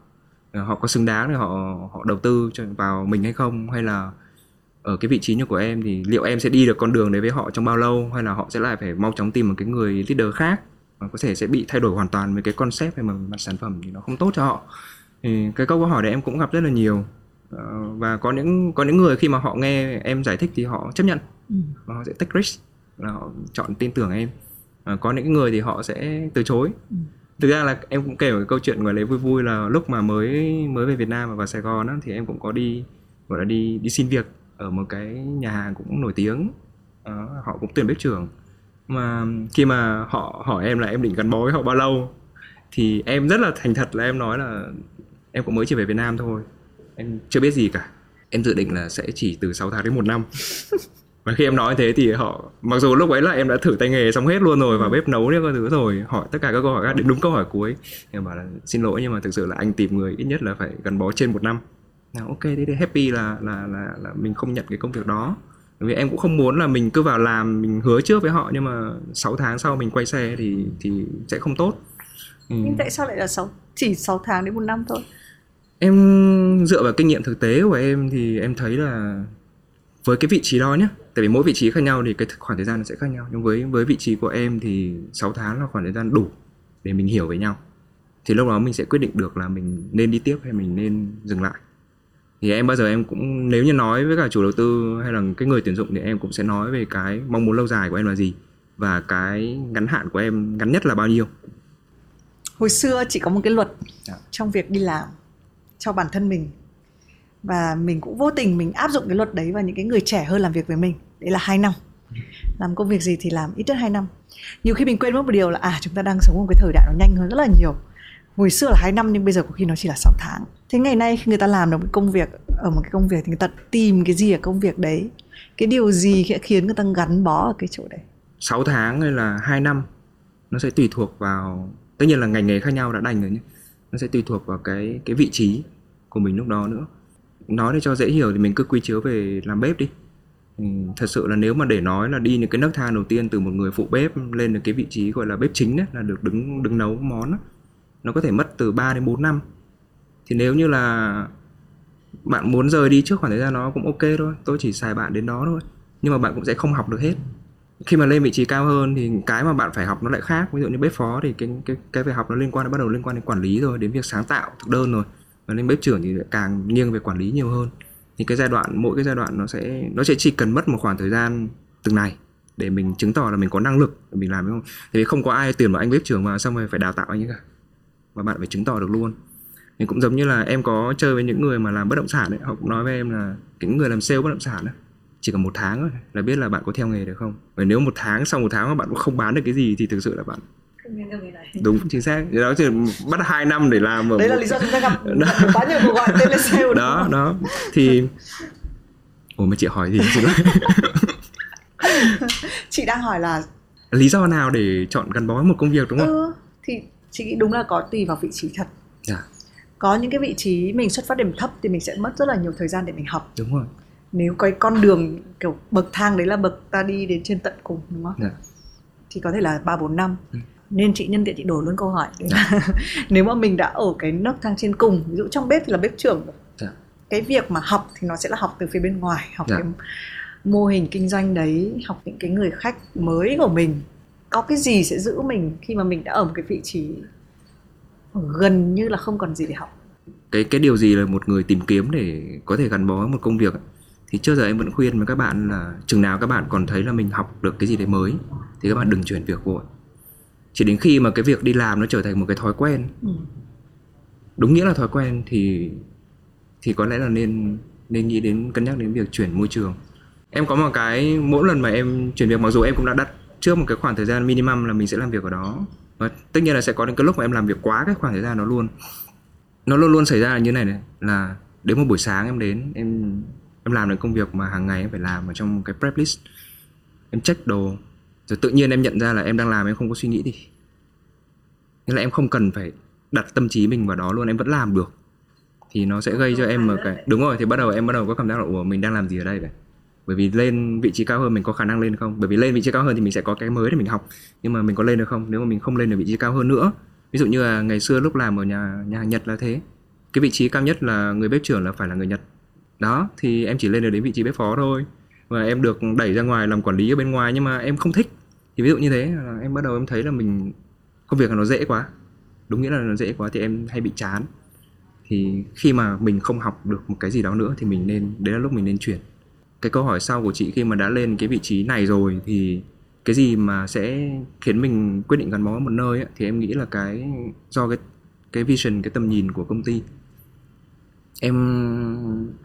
Ờ, họ có xứng đáng để họ họ đầu tư cho, vào mình hay không? Hay là ở cái vị trí như của em thì liệu em sẽ đi được con đường đấy với họ trong bao lâu? Hay là họ sẽ lại phải mau chóng tìm một cái người leader khác và có thể sẽ bị thay đổi hoàn toàn với cái concept hay mà mặt sản phẩm thì nó không tốt cho họ? Thì cái câu hỏi đấy em cũng gặp rất là nhiều và có những có những người khi mà họ nghe em giải thích thì họ chấp nhận. Ừ. và họ sẽ take risk là họ chọn tin tưởng em. Và có những người thì họ sẽ từ chối. Ừ. thực ra là em cũng kể một cái câu chuyện gọi là vui vui là lúc mà mới mới về Việt Nam và vào Sài Gòn á, thì em cũng có đi gọi là đi đi xin việc ở một cái nhà hàng cũng nổi tiếng. Uh, họ cũng tuyển bếp trưởng. Mà khi mà họ hỏi em là em định gắn bó với họ bao lâu thì em rất là thành thật là em nói là em cũng mới chỉ về Việt Nam thôi em chưa biết gì cả. Em dự định là sẽ chỉ từ 6 tháng đến một năm. [LAUGHS] Và khi em nói thế thì họ mặc dù lúc ấy là em đã thử tay nghề xong hết luôn rồi và bếp nấu những các thứ rồi hỏi tất cả các câu hỏi khác đến đúng câu hỏi cuối. Em bảo là xin lỗi nhưng mà thực sự là anh tìm người ít nhất là phải gắn bó trên một năm. Nào ok thế thì happy là là là là mình không nhận cái công việc đó. Bởi vì em cũng không muốn là mình cứ vào làm mình hứa trước với họ nhưng mà 6 tháng sau mình quay xe thì thì sẽ không tốt. Ừ. nhưng tại sao lại là 6 chỉ 6 tháng đến một năm thôi em dựa vào kinh nghiệm thực tế của em thì em thấy là với cái vị trí đó nhé tại vì mỗi vị trí khác nhau thì cái khoảng thời gian nó sẽ khác nhau. Nhưng với với vị trí của em thì 6 tháng là khoảng thời gian đủ để mình hiểu với nhau. Thì lúc đó mình sẽ quyết định được là mình nên đi tiếp hay mình nên dừng lại. Thì em bao giờ em cũng nếu như nói với cả chủ đầu tư hay là cái người tuyển dụng thì em cũng sẽ nói về cái mong muốn lâu dài của em là gì và cái ngắn hạn của em ngắn nhất là bao nhiêu. Hồi xưa chỉ có một cái luật Dạ. trong việc đi làm cho bản thân mình. Và mình cũng vô tình mình áp dụng cái luật đấy vào những cái người trẻ hơn làm việc với mình. Đấy là hai năm. Làm công việc gì thì làm ít nhất hai năm. Nhiều khi mình quên mất một điều là à chúng ta đang sống một cái thời đại nó nhanh hơn rất là nhiều. Hồi xưa là hai năm nhưng bây giờ có khi nó chỉ là 6 tháng. Thế ngày nay khi người ta làm được một công việc, ở một cái công việc thì người ta tìm cái gì ở công việc đấy? Cái điều gì sẽ khiến người ta gắn bó ở cái chỗ đấy? 6 tháng hay là 2 năm, nó sẽ tùy thuộc vào, tất nhiên là ngành nghề khác nhau đã đành rồi nhé. Nó sẽ tùy thuộc vào cái cái vị trí của mình lúc đó nữa. Nói để cho dễ hiểu thì mình cứ quy chiếu về làm bếp đi. Ừ, thật sự là nếu mà để nói là đi những cái nấc thang đầu tiên từ một người phụ bếp lên được cái vị trí gọi là bếp chính đấy là được đứng đứng nấu món á, nó có thể mất từ 3 đến 4 năm. Thì nếu như là bạn muốn rời đi trước khoảng thời gian nó cũng ok thôi tôi chỉ xài bạn đến đó thôi. Nhưng mà bạn cũng sẽ không học được hết. Khi mà lên vị trí cao hơn thì cái mà bạn phải học nó lại khác. Ví dụ như bếp phó thì cái cái cái việc học nó liên quan nó bắt đầu liên quan đến quản lý rồi đến việc sáng tạo thực đơn rồi và lên bếp trưởng thì lại càng nghiêng về quản lý nhiều hơn. Thì cái giai đoạn mỗi cái giai đoạn nó sẽ nó sẽ chỉ cần mất một khoảng thời gian từng này để mình chứng tỏ là mình có năng lực để mình làm không? Thì không có ai tuyển vào anh bếp trưởng mà xong rồi phải đào tạo anh ấy cả. Và bạn phải chứng tỏ được luôn. Thì cũng giống như là em có chơi với những người mà làm bất động sản ấy họ cũng nói với em là những người làm sale bất động sản ấy, chỉ cần một tháng thôi là biết là bạn có theo nghề được không? Và nếu một tháng sau một tháng mà bạn cũng không bán được cái gì thì thực sự là bạn đúng chính xác. Thì đó thì bắt hai năm để làm ở đấy là một- lý do chúng ta gặp, [LAUGHS] gặp quá nhiều cuộc gọi telesale đúng đó không? đó. Thì ủa mà chị hỏi gì xin lỗi. [LAUGHS] chị đang hỏi là lý do nào để chọn gắn bó với một công việc đúng không? Ừ, thì chị nghĩ đúng là có tùy vào vị trí thật. Dạ. Có những cái vị trí mình xuất phát điểm thấp thì mình sẽ mất rất là nhiều thời gian để mình học. Đúng rồi. Nếu cái con đường kiểu bậc thang đấy là bậc ta đi đến trên tận cùng đúng không? Dạ. Thì có thể là ba bốn năm. Ừ. nên chị nhân tiện chị đổi luôn câu hỏi đấy là [LAUGHS] nếu mà mình đã ở cái nấc thang trên cùng ví dụ trong bếp thì là bếp trưởng. Dạ. cái việc mà học thì nó sẽ là học từ phía bên ngoài học Dạ. cái mô hình kinh doanh đấy học những cái người khách mới của mình có cái gì sẽ giữ mình khi mà mình đã ở một cái vị trí gần như là không còn gì để học cái cái điều gì là một người tìm kiếm để có thể gắn bó với một công việc thì trước giờ em vẫn khuyên với các bạn là chừng nào các bạn còn thấy là mình học được cái gì đấy mới thì các bạn đừng chuyển việc vội chỉ đến khi mà cái việc đi làm nó trở thành một cái thói quen. Ừ. đúng nghĩa là thói quen thì thì có lẽ là nên nên nghĩ đến cân nhắc đến việc chuyển môi trường. Em có một cái mỗi lần mà em chuyển việc mặc dù em cũng đã đặt trước một cái khoảng thời gian minimum là mình sẽ làm việc ở đó. Và tất nhiên là sẽ có những cái lúc mà em làm việc quá cái khoảng thời gian đó luôn. Nó luôn luôn xảy ra là như này này là đến một buổi sáng em đến em em làm được công việc mà hàng ngày em phải làm ở trong một cái prep list. Em check đồ rồi tự nhiên em nhận ra là em đang làm em không có suy nghĩ gì. Nghĩa là em không cần phải đặt tâm trí mình vào đó luôn em vẫn làm được. Thì nó sẽ gây cho em một cái đúng rồi thì bắt đầu em bắt đầu có cảm giác là ủa mình đang làm gì ở đây vậy? Bởi vì lên vị trí cao hơn mình có khả năng lên không? Bởi vì lên vị trí cao hơn thì mình sẽ có cái mới để mình học. Nhưng mà mình có lên được không? Nếu mà mình không lên được vị trí cao hơn nữa ví dụ như là ngày xưa lúc làm ở nhà nhà hàng Nhật là thế. Cái vị trí cao nhất là người bếp trưởng là phải là người Nhật. Đó thì em chỉ lên được đến vị trí bếp phó thôi và em được đẩy ra ngoài làm quản lý ở bên ngoài nhưng mà em không thích. Thì ví dụ như thế là em bắt đầu em thấy là mình công việc là nó dễ quá. Đúng nghĩa là nó dễ quá thì em hay bị chán. Thì khi mà mình không học được một cái gì đó nữa thì mình nên đấy là lúc mình nên chuyển. Cái câu hỏi sau của chị khi mà đã lên cái vị trí này rồi thì cái gì mà sẽ khiến mình quyết định gắn bó ở một nơi ấy, thì em nghĩ là cái do cái cái vision cái tầm nhìn của công ty. Em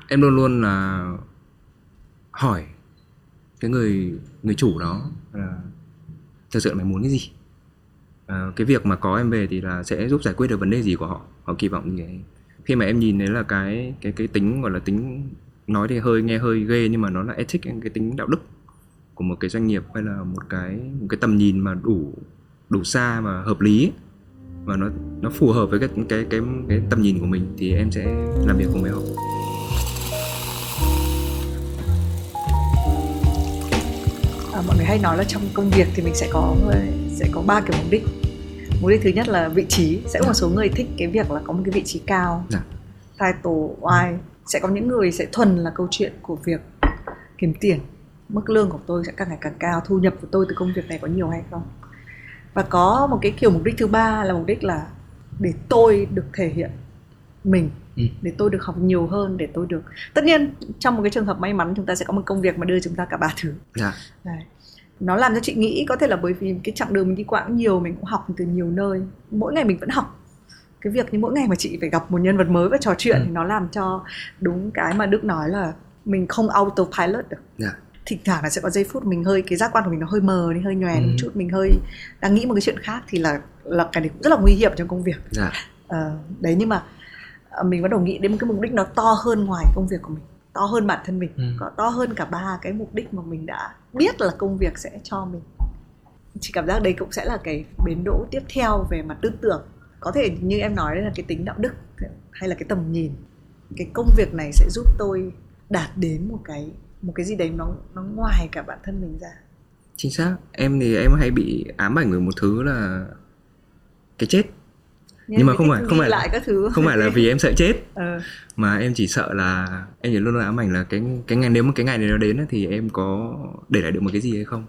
em luôn luôn là hỏi cái người người chủ đó. Là thật sự là mày muốn cái gì? À, cái việc mà có em về thì là sẽ giúp giải quyết được vấn đề gì của họ. Họ kỳ vọng gì ấy. khi mà em nhìn thấy là cái cái cái tính gọi là tính nói thì hơi nghe hơi ghê nhưng mà nó là ethic cái tính đạo đức của một cái doanh nghiệp hay là một cái một cái tầm nhìn mà đủ đủ xa và hợp lý và nó nó phù hợp với cái cái cái cái tầm nhìn của mình thì em sẽ làm việc cùng với họ à, mọi người hay nói là trong công việc thì mình sẽ có sẽ có ba kiểu mục đích. Mục đích thứ nhất là vị trí sẽ có một số người thích cái việc là có một cái vị trí cao. Dạ. title why sẽ có những người sẽ thuần là câu chuyện của việc kiếm tiền. Mức lương của tôi sẽ càng ngày càng cao thu nhập của tôi từ công việc này có nhiều hay không? Và có một cái kiểu mục đích thứ ba là mục đích là để tôi được thể hiện mình Ừ. để tôi được học nhiều hơn để tôi được tất nhiên trong một cái trường hợp may mắn chúng ta sẽ có một công việc mà đưa chúng ta cả ba thứ dạ Đấy. nó làm cho chị nghĩ có thể là bởi vì cái chặng đường mình đi qua cũng nhiều mình cũng học từ nhiều nơi mỗi ngày mình vẫn học cái việc như mỗi ngày mà chị phải gặp một nhân vật mới và trò chuyện ừ. thì nó làm cho đúng cái mà đức nói là mình không autopilot được yeah. Dạ. thỉnh thoảng là sẽ có giây phút mình hơi cái giác quan của mình nó hơi mờ đi hơi nhòe ừ. một chút mình hơi đang nghĩ một cái chuyện khác thì là là cái này cũng rất là nguy hiểm trong công việc yeah. Dạ. ờ, đấy nhưng mà mình bắt đầu nghĩ đến một cái mục đích nó to hơn ngoài công việc của mình to hơn bản thân mình ừ. có to hơn cả ba cái mục đích mà mình đã biết là công việc sẽ cho mình. Chỉ cảm giác đấy cũng sẽ là cái bến đỗ tiếp theo về mặt tư tưởng. Có thể như em nói đấy là cái tính đạo đức hay là cái tầm nhìn. Cái công việc này sẽ giúp tôi đạt đến một cái một cái gì đấy nó nó ngoài cả bản thân mình ra. Chính xác em thì em hay bị ám ảnh với một thứ là cái chết nhưng, nhưng mà không phải không phải lại các thứ. không phải là vì em sợ chết. Ừ. [LAUGHS] mà em chỉ sợ là em chỉ luôn luôn ám ảnh là cái cái ngày nếu mà cái ngày này nó đến thì em có để lại được một cái gì hay không.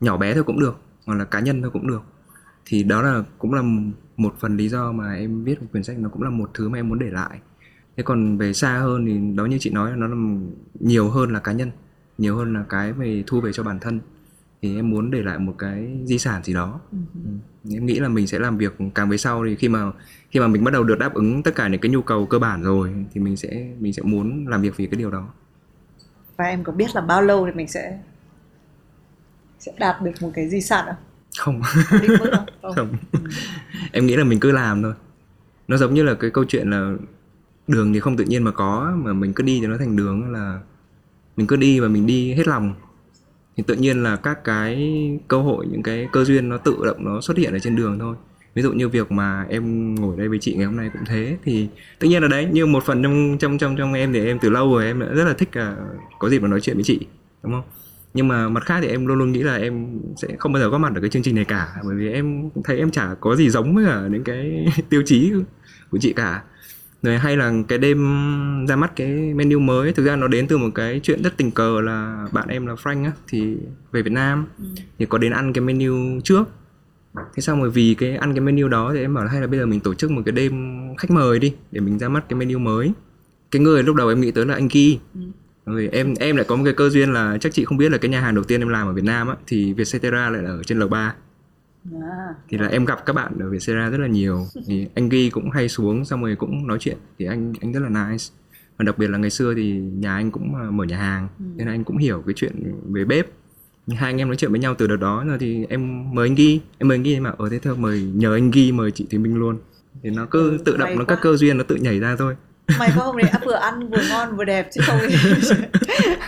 Nhỏ bé thôi cũng được hoặc là cá nhân thôi cũng được. Thì đó là cũng là một phần lý do mà em viết một quyển sách nó cũng là một thứ mà em muốn để lại. Thế còn về xa hơn thì đó như chị nói nó là nhiều hơn là cá nhân nhiều hơn là cái về thu về cho bản thân thì em muốn để lại một cái di sản gì đó ừ. ừ. em nghĩ là mình sẽ làm việc càng về sau thì khi mà khi mà mình bắt đầu được đáp ứng tất cả những cái nhu cầu cơ bản rồi thì mình sẽ mình sẽ muốn làm việc vì cái điều đó và em có biết là bao lâu thì mình sẽ sẽ đạt được một cái di sản không không, [LAUGHS] không. không. Ừ. em nghĩ là mình cứ làm thôi nó giống như là cái câu chuyện là đường thì không tự nhiên mà có mà mình cứ đi thì nó thành đường là mình cứ đi và mình đi hết lòng thì tự nhiên là các cái cơ hội những cái cơ duyên nó tự động nó xuất hiện ở trên đường thôi. Ví dụ như việc mà em ngồi đây với chị ngày hôm nay cũng thế. Thì tự nhiên là đấy như một phần trong trong trong trong em thì em từ lâu rồi em đã rất là thích uh, có dịp mà nói chuyện với chị đúng không? Nhưng mà mặt khác thì em luôn luôn nghĩ là em sẽ không bao giờ có mặt ở cái chương trình này cả. Bởi vì em thấy em chả có gì giống với cả những cái [LAUGHS] tiêu chí của chị cả rồi hay là cái đêm ra mắt cái menu mới thực ra nó đến từ một cái chuyện rất tình cờ là bạn em là Frank á thì về Việt Nam. Ừ. thì có đến ăn cái menu trước. Thế xong rồi vì cái ăn cái menu đó thì em bảo là hay là bây giờ mình tổ chức một cái đêm khách mời đi để mình ra mắt cái menu mới. Cái người lúc đầu em nghĩ tới là anh Ki. Ừ. rồi em em lại có một cái cơ duyên là chắc chị không biết là cái nhà hàng đầu tiên em làm ở Việt Nam á thì Vietcetera lại là ở trên L3 À, thì là em gặp các bạn ở Vietcetera rất là nhiều. Thì anh ghi cũng hay xuống xong rồi cũng nói chuyện. Thì anh anh rất là nice. Và đặc biệt là ngày xưa thì nhà anh cũng à, mở nhà hàng. Ừ. nên anh cũng hiểu cái chuyện về bếp. Hai anh em nói chuyện với nhau từ đợt đó rồi thì em mời anh ghi. Em mời anh ghi mà ở thế thôi mời nhờ anh ghi mời chị Thùy Minh luôn. Thì nó cứ ừ, tự động nó các cơ duyên nó tự nhảy ra thôi mày có hôm đấy vừa ăn vừa ngon vừa đẹp chứ không [LAUGHS]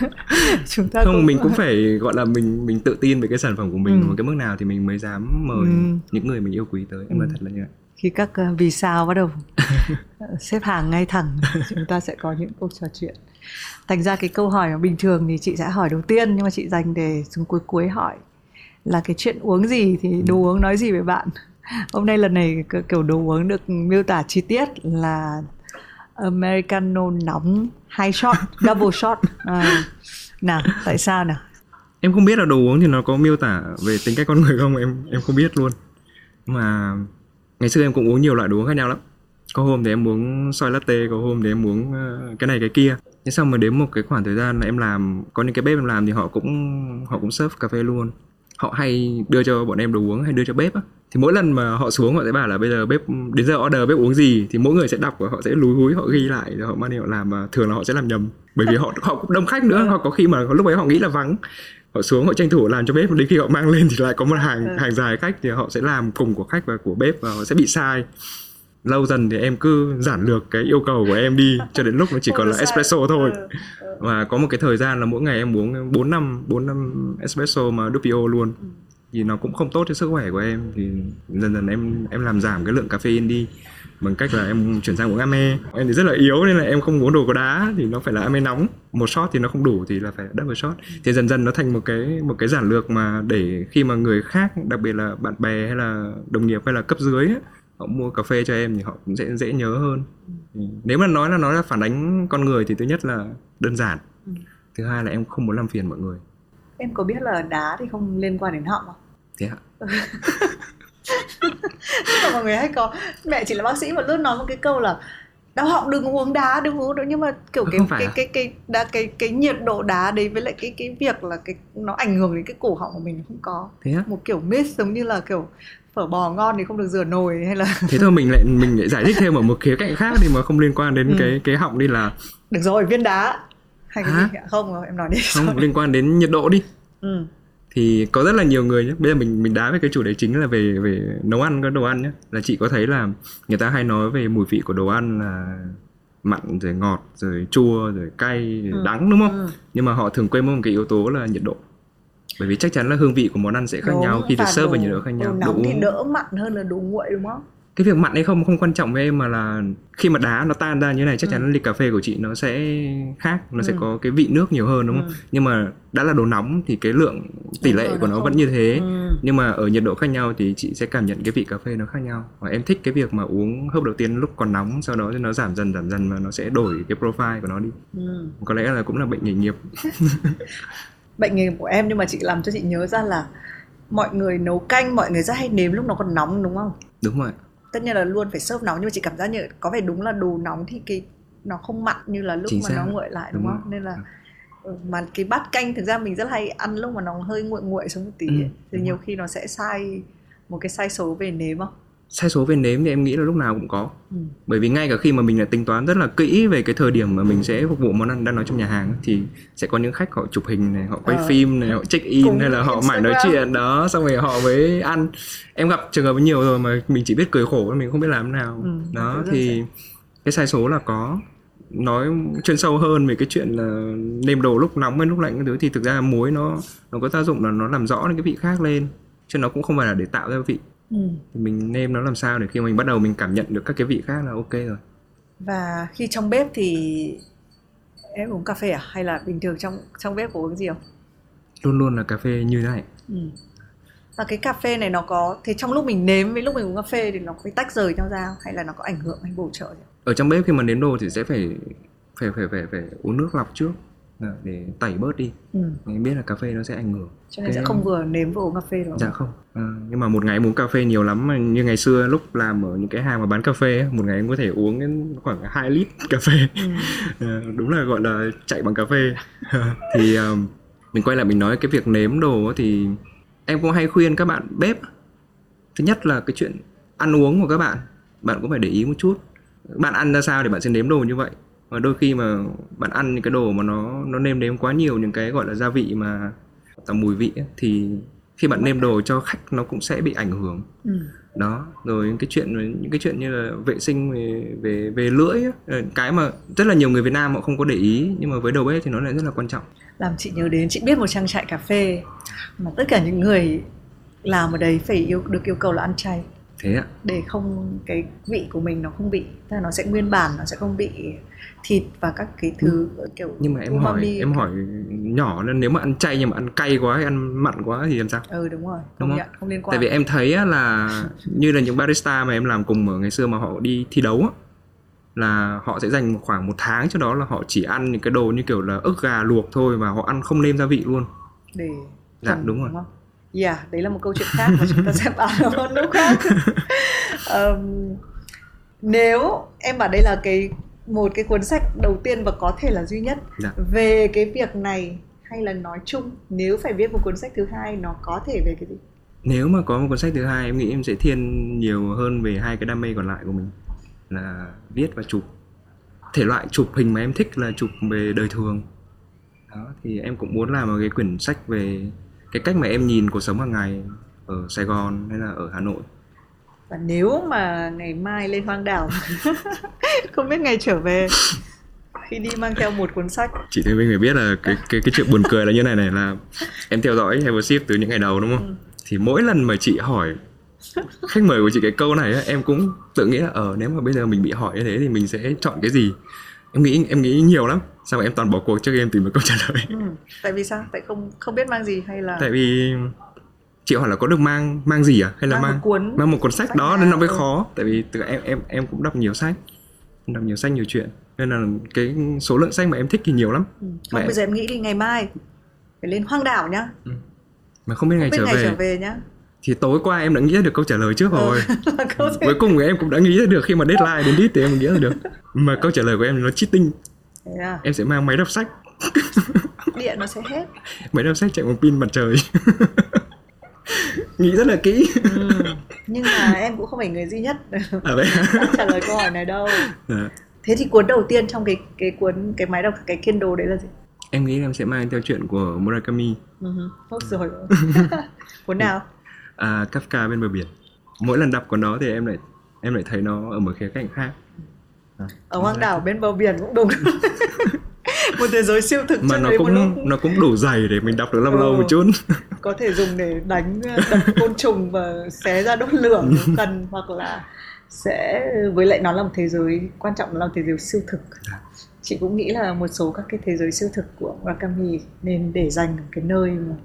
[LAUGHS] chúng ta không cũng... mình cũng phải gọi là mình mình tự tin về cái sản phẩm của mình ừ. một cái mức nào thì mình mới dám mời ừ. những người mình yêu quý tới em ừ. nói thật là như vậy khi các uh, vì sao bắt đầu [LAUGHS] xếp hàng ngay thẳng chúng ta sẽ có những cuộc trò chuyện thành ra cái câu hỏi mà bình thường thì chị sẽ hỏi đầu tiên nhưng mà chị dành để xuống cuối cuối hỏi là cái chuyện uống gì thì đồ uống nói gì với bạn hôm nay lần này kiểu đồ uống được miêu tả chi tiết là americano nóng hai shot double shot. [LAUGHS] À, nào tại sao nào em không biết là đồ uống thì nó có miêu tả về tính cách con người không em em không biết luôn. Mà ngày xưa em cũng uống nhiều loại đồ uống khác nhau lắm. Có hôm thì em uống soy latte có hôm thì em uống ờ, cái này cái kia. Thế xong mà đến một cái khoảng thời gian là em làm có những cái bếp em làm thì họ cũng họ cũng serve cà phê luôn họ hay đưa cho bọn em đồ uống hay đưa cho bếp á. Thì mỗi lần mà họ xuống họ sẽ bảo là bây giờ bếp đến giờ order bếp uống gì thì mỗi người sẽ đọc và họ sẽ lúi húi họ ghi lại rồi họ mang đi họ làm và thường là họ sẽ làm nhầm. Bởi vì họ họ cũng đông khách nữa họ có khi mà lúc ấy họ nghĩ là vắng. Họ xuống họ tranh thủ làm cho bếp đến khi họ mang lên thì lại có một hàng ừ. hàng dài khách thì họ sẽ làm cùng của khách và của bếp và họ sẽ bị sai lâu dần thì em cứ giản lược cái yêu cầu của em đi cho đến lúc nó chỉ còn là espresso thôi. Ừ, ừ. và có một cái thời gian là mỗi ngày em uống 4 năm 4 năm espresso mà Doppio luôn. Ừ. thì nó cũng không tốt cho sức khỏe của em. Thì dần dần em em làm giảm cái lượng caffeine đi bằng cách là em chuyển sang uống ame. Em thì rất là yếu nên là em không uống đồ có đá thì nó phải là ame nóng. Một shot thì nó không đủ thì là phải double shot. Thì dần dần nó thành một cái một cái giản lược mà để khi mà người khác đặc biệt là bạn bè hay là đồng nghiệp hay là cấp dưới ấy, họ mua cà phê cho em thì họ cũng sẽ dễ nhớ hơn. Ừ. nếu mà nói là nói là phản ánh con người thì thứ nhất là đơn giản. Ừ. thứ hai là em không muốn làm phiền mọi người. Em có biết là đá thì không liên quan đến họ không thế ạ. Mọi người hay có mẹ chỉ là bác sĩ mà luôn nói một cái câu là đau họng đừng uống đá đừng uống nữa nhưng mà kiểu cái cái, à? cái cái đá cái cái nhiệt độ đá đấy với lại cái cái việc là cái nó ảnh hưởng đến cái cổ họng của mình không có. Thế á một kiểu myth giống như là kiểu phở bò ngon thì không được rửa nồi hay là thế thôi mình lại mình lại giải thích thêm ở một khía cạnh khác thì mà không liên quan đến Ừ. cái cái họng đi là được rồi viên đá. Hay cái gì? Không em nói đi không liên quan đến nhiệt độ đi. Ừ. thì có rất là nhiều người nhé bây giờ mình mình đá về cái chủ đề chính là về về nấu ăn các đồ ăn nhé là chị có thấy là người ta hay nói về mùi vị của đồ ăn là mặn rồi ngọt rồi chua rồi cay rồi Ừ. đắng đúng không? Ừ. nhưng mà họ thường quên mất một cái yếu tố là nhiệt độ bởi vì chắc chắn là hương vị của món ăn sẽ khác Đúng, nhau khi được và serve với đồ- nhiệt độ khác nhau nóng thì uống- đỡ mặn hơn là đồ nguội đúng không cái việc mặn hay không không quan trọng với em mà là khi mà đá nó tan ra như này chắc Ừ. chắn ly cà phê của chị nó sẽ khác nó sẽ Ừ. có cái vị nước nhiều hơn đúng không Ừ. nhưng mà đã là đồ nóng thì cái lượng tỷ lệ của nó nó không- vẫn như thế ừ. nhưng mà ở nhiệt độ khác nhau thì chị sẽ cảm nhận cái vị cà phê nó khác nhau và em thích cái việc mà uống hớp đầu tiên lúc còn nóng sau đó thì nó giảm dần giảm dần và nó sẽ đổi cái profile của nó đi Ừ. có lẽ là cũng là bệnh nghề nghiệp [LAUGHS] bệnh nghề của em nhưng mà chị làm cho chị nhớ ra là mọi người nấu canh mọi người rất hay nếm lúc nó còn nóng đúng không đúng rồi tất nhiên là luôn phải serve nóng nhưng mà chị cảm giác như có vẻ đúng là đồ nóng thì cái nó không mặn như là lúc Chính mà xác. nó nguội lại đúng, Đúng không rồi. nên là ừ, mà cái bát canh thực ra mình rất hay ăn lúc mà nó hơi nguội nguội xuống một tí Ừ, thì nhiều rồi. khi nó sẽ sai một cái sai số về nếm không sai số về nếm thì em nghĩ là lúc nào cũng có. Ừ. bởi vì ngay cả khi mà mình đã tính toán rất là kỹ về cái thời điểm mà mình sẽ phục vụ món ăn đang nói trong nhà hàng thì sẽ có những khách họ chụp hình này họ quay Ờ. phim này họ check in Cùng hay là họ mải nói chuyện đó xong rồi họ mới ăn. Em gặp trường hợp nhiều rồi mà mình chỉ biết cười khổ mình không biết làm thế nào. Ừ, đó thì cái sai số là có. Nói chuyên sâu hơn về cái chuyện là nêm đồ lúc nóng hay lúc lạnh cái thứ thì thực ra muối nó nó có tác dụng là nó làm rõ những cái vị khác lên chứ nó cũng không phải là để tạo ra vị Ừ. thì mình nêm nó làm sao để khi mình bắt đầu mình cảm nhận được các cái vị khác là ok rồi và khi trong bếp thì em uống cà phê à hay là bình thường trong trong bếp có uống gì không luôn luôn là cà phê như thế này ừ. và cái cà phê này nó có thì trong lúc mình nếm với lúc mình uống cà phê thì nó có tách rời nhau ra không? hay là nó có ảnh hưởng hay bổ trợ gì? ở trong bếp khi mà nếm đồ thì sẽ phải phải phải phải phải uống nước lọc trước để tẩy bớt đi. Ừ. mình biết là cà phê nó sẽ ảnh hưởng cho nên Cái- sẽ không vừa nếm vừa uống cà phê đâu. Dạ không. À, nhưng mà một ngày em uống cà phê nhiều lắm mà như ngày xưa lúc làm ở những cái hàng mà bán cà phê ấy, một ngày em có thể uống đến khoảng 2 lít cà phê. Ừ. À, [LAUGHS] đúng là gọi là chạy bằng cà phê. [LAUGHS] Thì um, mình quay lại mình nói cái việc nếm đồ thì em cũng hay khuyên các bạn bếp. Thứ nhất là cái chuyện ăn uống của các bạn bạn cũng phải để ý một chút. Bạn ăn ra sao thì bạn sẽ nếm đồ như vậy và đôi khi mà bạn ăn những cái đồ mà nó nó nêm nếm quá nhiều những cái gọi là gia vị mà tạo mùi vị ấy, thì khi bạn nêm đồ cho khách nó cũng sẽ bị ảnh hưởng. Ừ. đó rồi những cái chuyện những cái chuyện như là vệ sinh về về về lưỡi á, ờ, cái mà rất là nhiều người Việt Nam họ không có để ý nhưng mà với đầu bếp thì nó lại rất là quan trọng. Làm chị nhớ đến chị biết một trang trại cà phê mà tất cả những người làm ở đấy phải yêu được yêu cầu là ăn chay thế ạ để không cái vị của mình nó không bị tức là nó sẽ nguyên bản nó sẽ không bị thịt và các cái thứ kiểu nhưng mà em hỏi umami. em hỏi nhỏ nên nếu mà ăn chay nhưng mà ăn cay quá hay ăn mặn quá thì làm sao ừ đúng rồi Đúng không không? nhận không liên quan tại vì em thấy là [LAUGHS] như là những barista mà em làm cùng ở ngày xưa mà họ đi thi đấu là họ sẽ dành khoảng một tháng cho đó là họ chỉ ăn những cái đồ như kiểu là ức gà luộc thôi và họ ăn không nêm gia vị luôn để Dạ, đúng rồi. không? Yeah, đấy là một câu chuyện khác mà chúng ta sẽ bàn ở một lúc khác. Ờm, nếu em bảo đây là cái một cái cuốn sách đầu tiên và có thể là duy nhất Dạ. về cái việc này hay là nói chung nếu phải viết một cuốn sách thứ hai nó có thể về cái gì? nếu mà có một cuốn sách thứ hai em nghĩ em sẽ thiên nhiều hơn về hai cái đam mê còn lại của mình là viết và chụp thể loại chụp hình mà em thích là chụp về đời thường đó thì em cũng muốn làm một cái quyển sách về cái cách mà em nhìn cuộc sống hàng ngày ở Sài Gòn hay là ở Hà Nội Và nếu mà ngày mai lên hoang đảo [LAUGHS] không biết ngày trở về khi đi mang theo một cuốn sách chị Thế Minh phải biết là cái cái cái chuyện buồn cười là như này này là em theo dõi Sip từ những ngày đầu đúng không? Thì mỗi lần mà chị hỏi khách mời của chị cái câu này em cũng tự nghĩ là ờ nếu mà bây giờ mình bị hỏi như thế thì mình sẽ chọn cái gì? Em nghĩ em nghĩ nhiều lắm. Sao mà em toàn bỏ cuộc trước khi em tìm được câu trả lời. ừ. tại vì sao tại không không biết mang gì hay là Tại vì chị hỏi là có được mang mang gì à hay là Mang một mang cuốn mang một cuốn sách sách đó nên nó mới ừ. khó tại vì từ em em em cũng đọc nhiều sách đọc nhiều sách nhiều chuyện nên là cái số lượng sách mà em thích thì nhiều lắm Ừ. Không bây giờ em nghĩ đi ngày mai phải lên hoang đảo nhá. mà không biết ngày Không biết trở ngày về trở về nhá. Thì tối qua em đã nghĩ ra được câu trả lời trước rồi. [LAUGHS] là câu thế cuối cùng em cũng đã nghĩ ra được khi mà deadline đến đít thì em nghĩ ra được. Mà câu trả lời của em nó cheating. Thế à? em sẽ mang máy đọc sách. [LAUGHS] Điện nó sẽ hết. Máy đọc sách chạy bằng pin mặt trời. [LAUGHS] Nghĩ rất là kỹ. Ừ. nhưng mà em cũng không phải người duy nhất à vậy trả lời câu hỏi này đâu. Dạ. thế thì cuốn đầu tiên trong cái cái cuốn cái máy đọc cái Kindle đấy là gì? Em nghĩ em sẽ mang theo chuyện của Murakami. Ừ. Hốt rồi cuốn nào à, Kafka bên bờ biển mỗi lần đọc cuốn đó thì em lại em lại thấy nó ở một khía cạnh khác ở hoang đảo bên bờ biển cũng đúng [LAUGHS] một thế giới siêu thực mà nó một lúc cũng nó cũng đủ dày để mình đọc được lâu lâu Ừ. một chút có thể dùng để đánh đập côn trùng và xé ra đốt lửa nếu [LAUGHS] cần hoặc là sẽ với lại nó là một thế giới quan trọng là một thế giới siêu thực Dạ. chị cũng nghĩ là một số các cái thế giới siêu thực của Murakami nên để dành cái nơi mà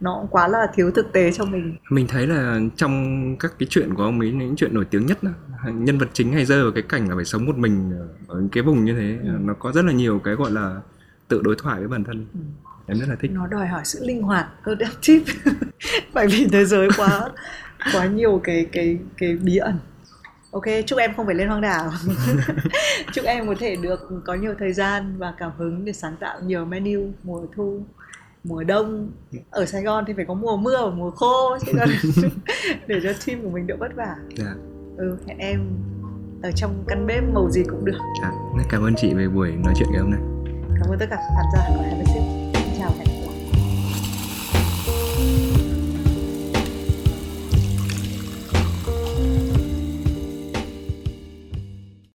nó cũng quá là thiếu thực tế cho mình. Mình thấy là trong các cái chuyện của ông ấy những chuyện nổi tiếng nhất đó, nhân vật chính hay rơi vào cái cảnh là phải sống một mình ở- cái vùng như thế Ừ. nó có rất là nhiều cái gọi là tự đối thoại với bản thân. Ừ. em rất là thích. Nó đòi hỏi sự linh hoạt hơn active [LAUGHS] bởi vì thế giới quá quá nhiều cái cái cái bí ẩn. Ok chúc em không phải lên hoang đảo. [LAUGHS] Chúc em có thể được có nhiều thời gian và cảm hứng để sáng tạo nhiều menu mùa thu mùa đông ở Sài Gòn thì phải có mùa mưa và mùa khô chứ còn [LAUGHS] để cho team của mình đỡ vất vả dạ. ừ hẹn em ở trong căn bếp màu gì cũng được Dạ. cảm ơn chị về buổi nói chuyện ngày hôm nay cảm ơn tất cả các khán giả của. Xin chào hẹn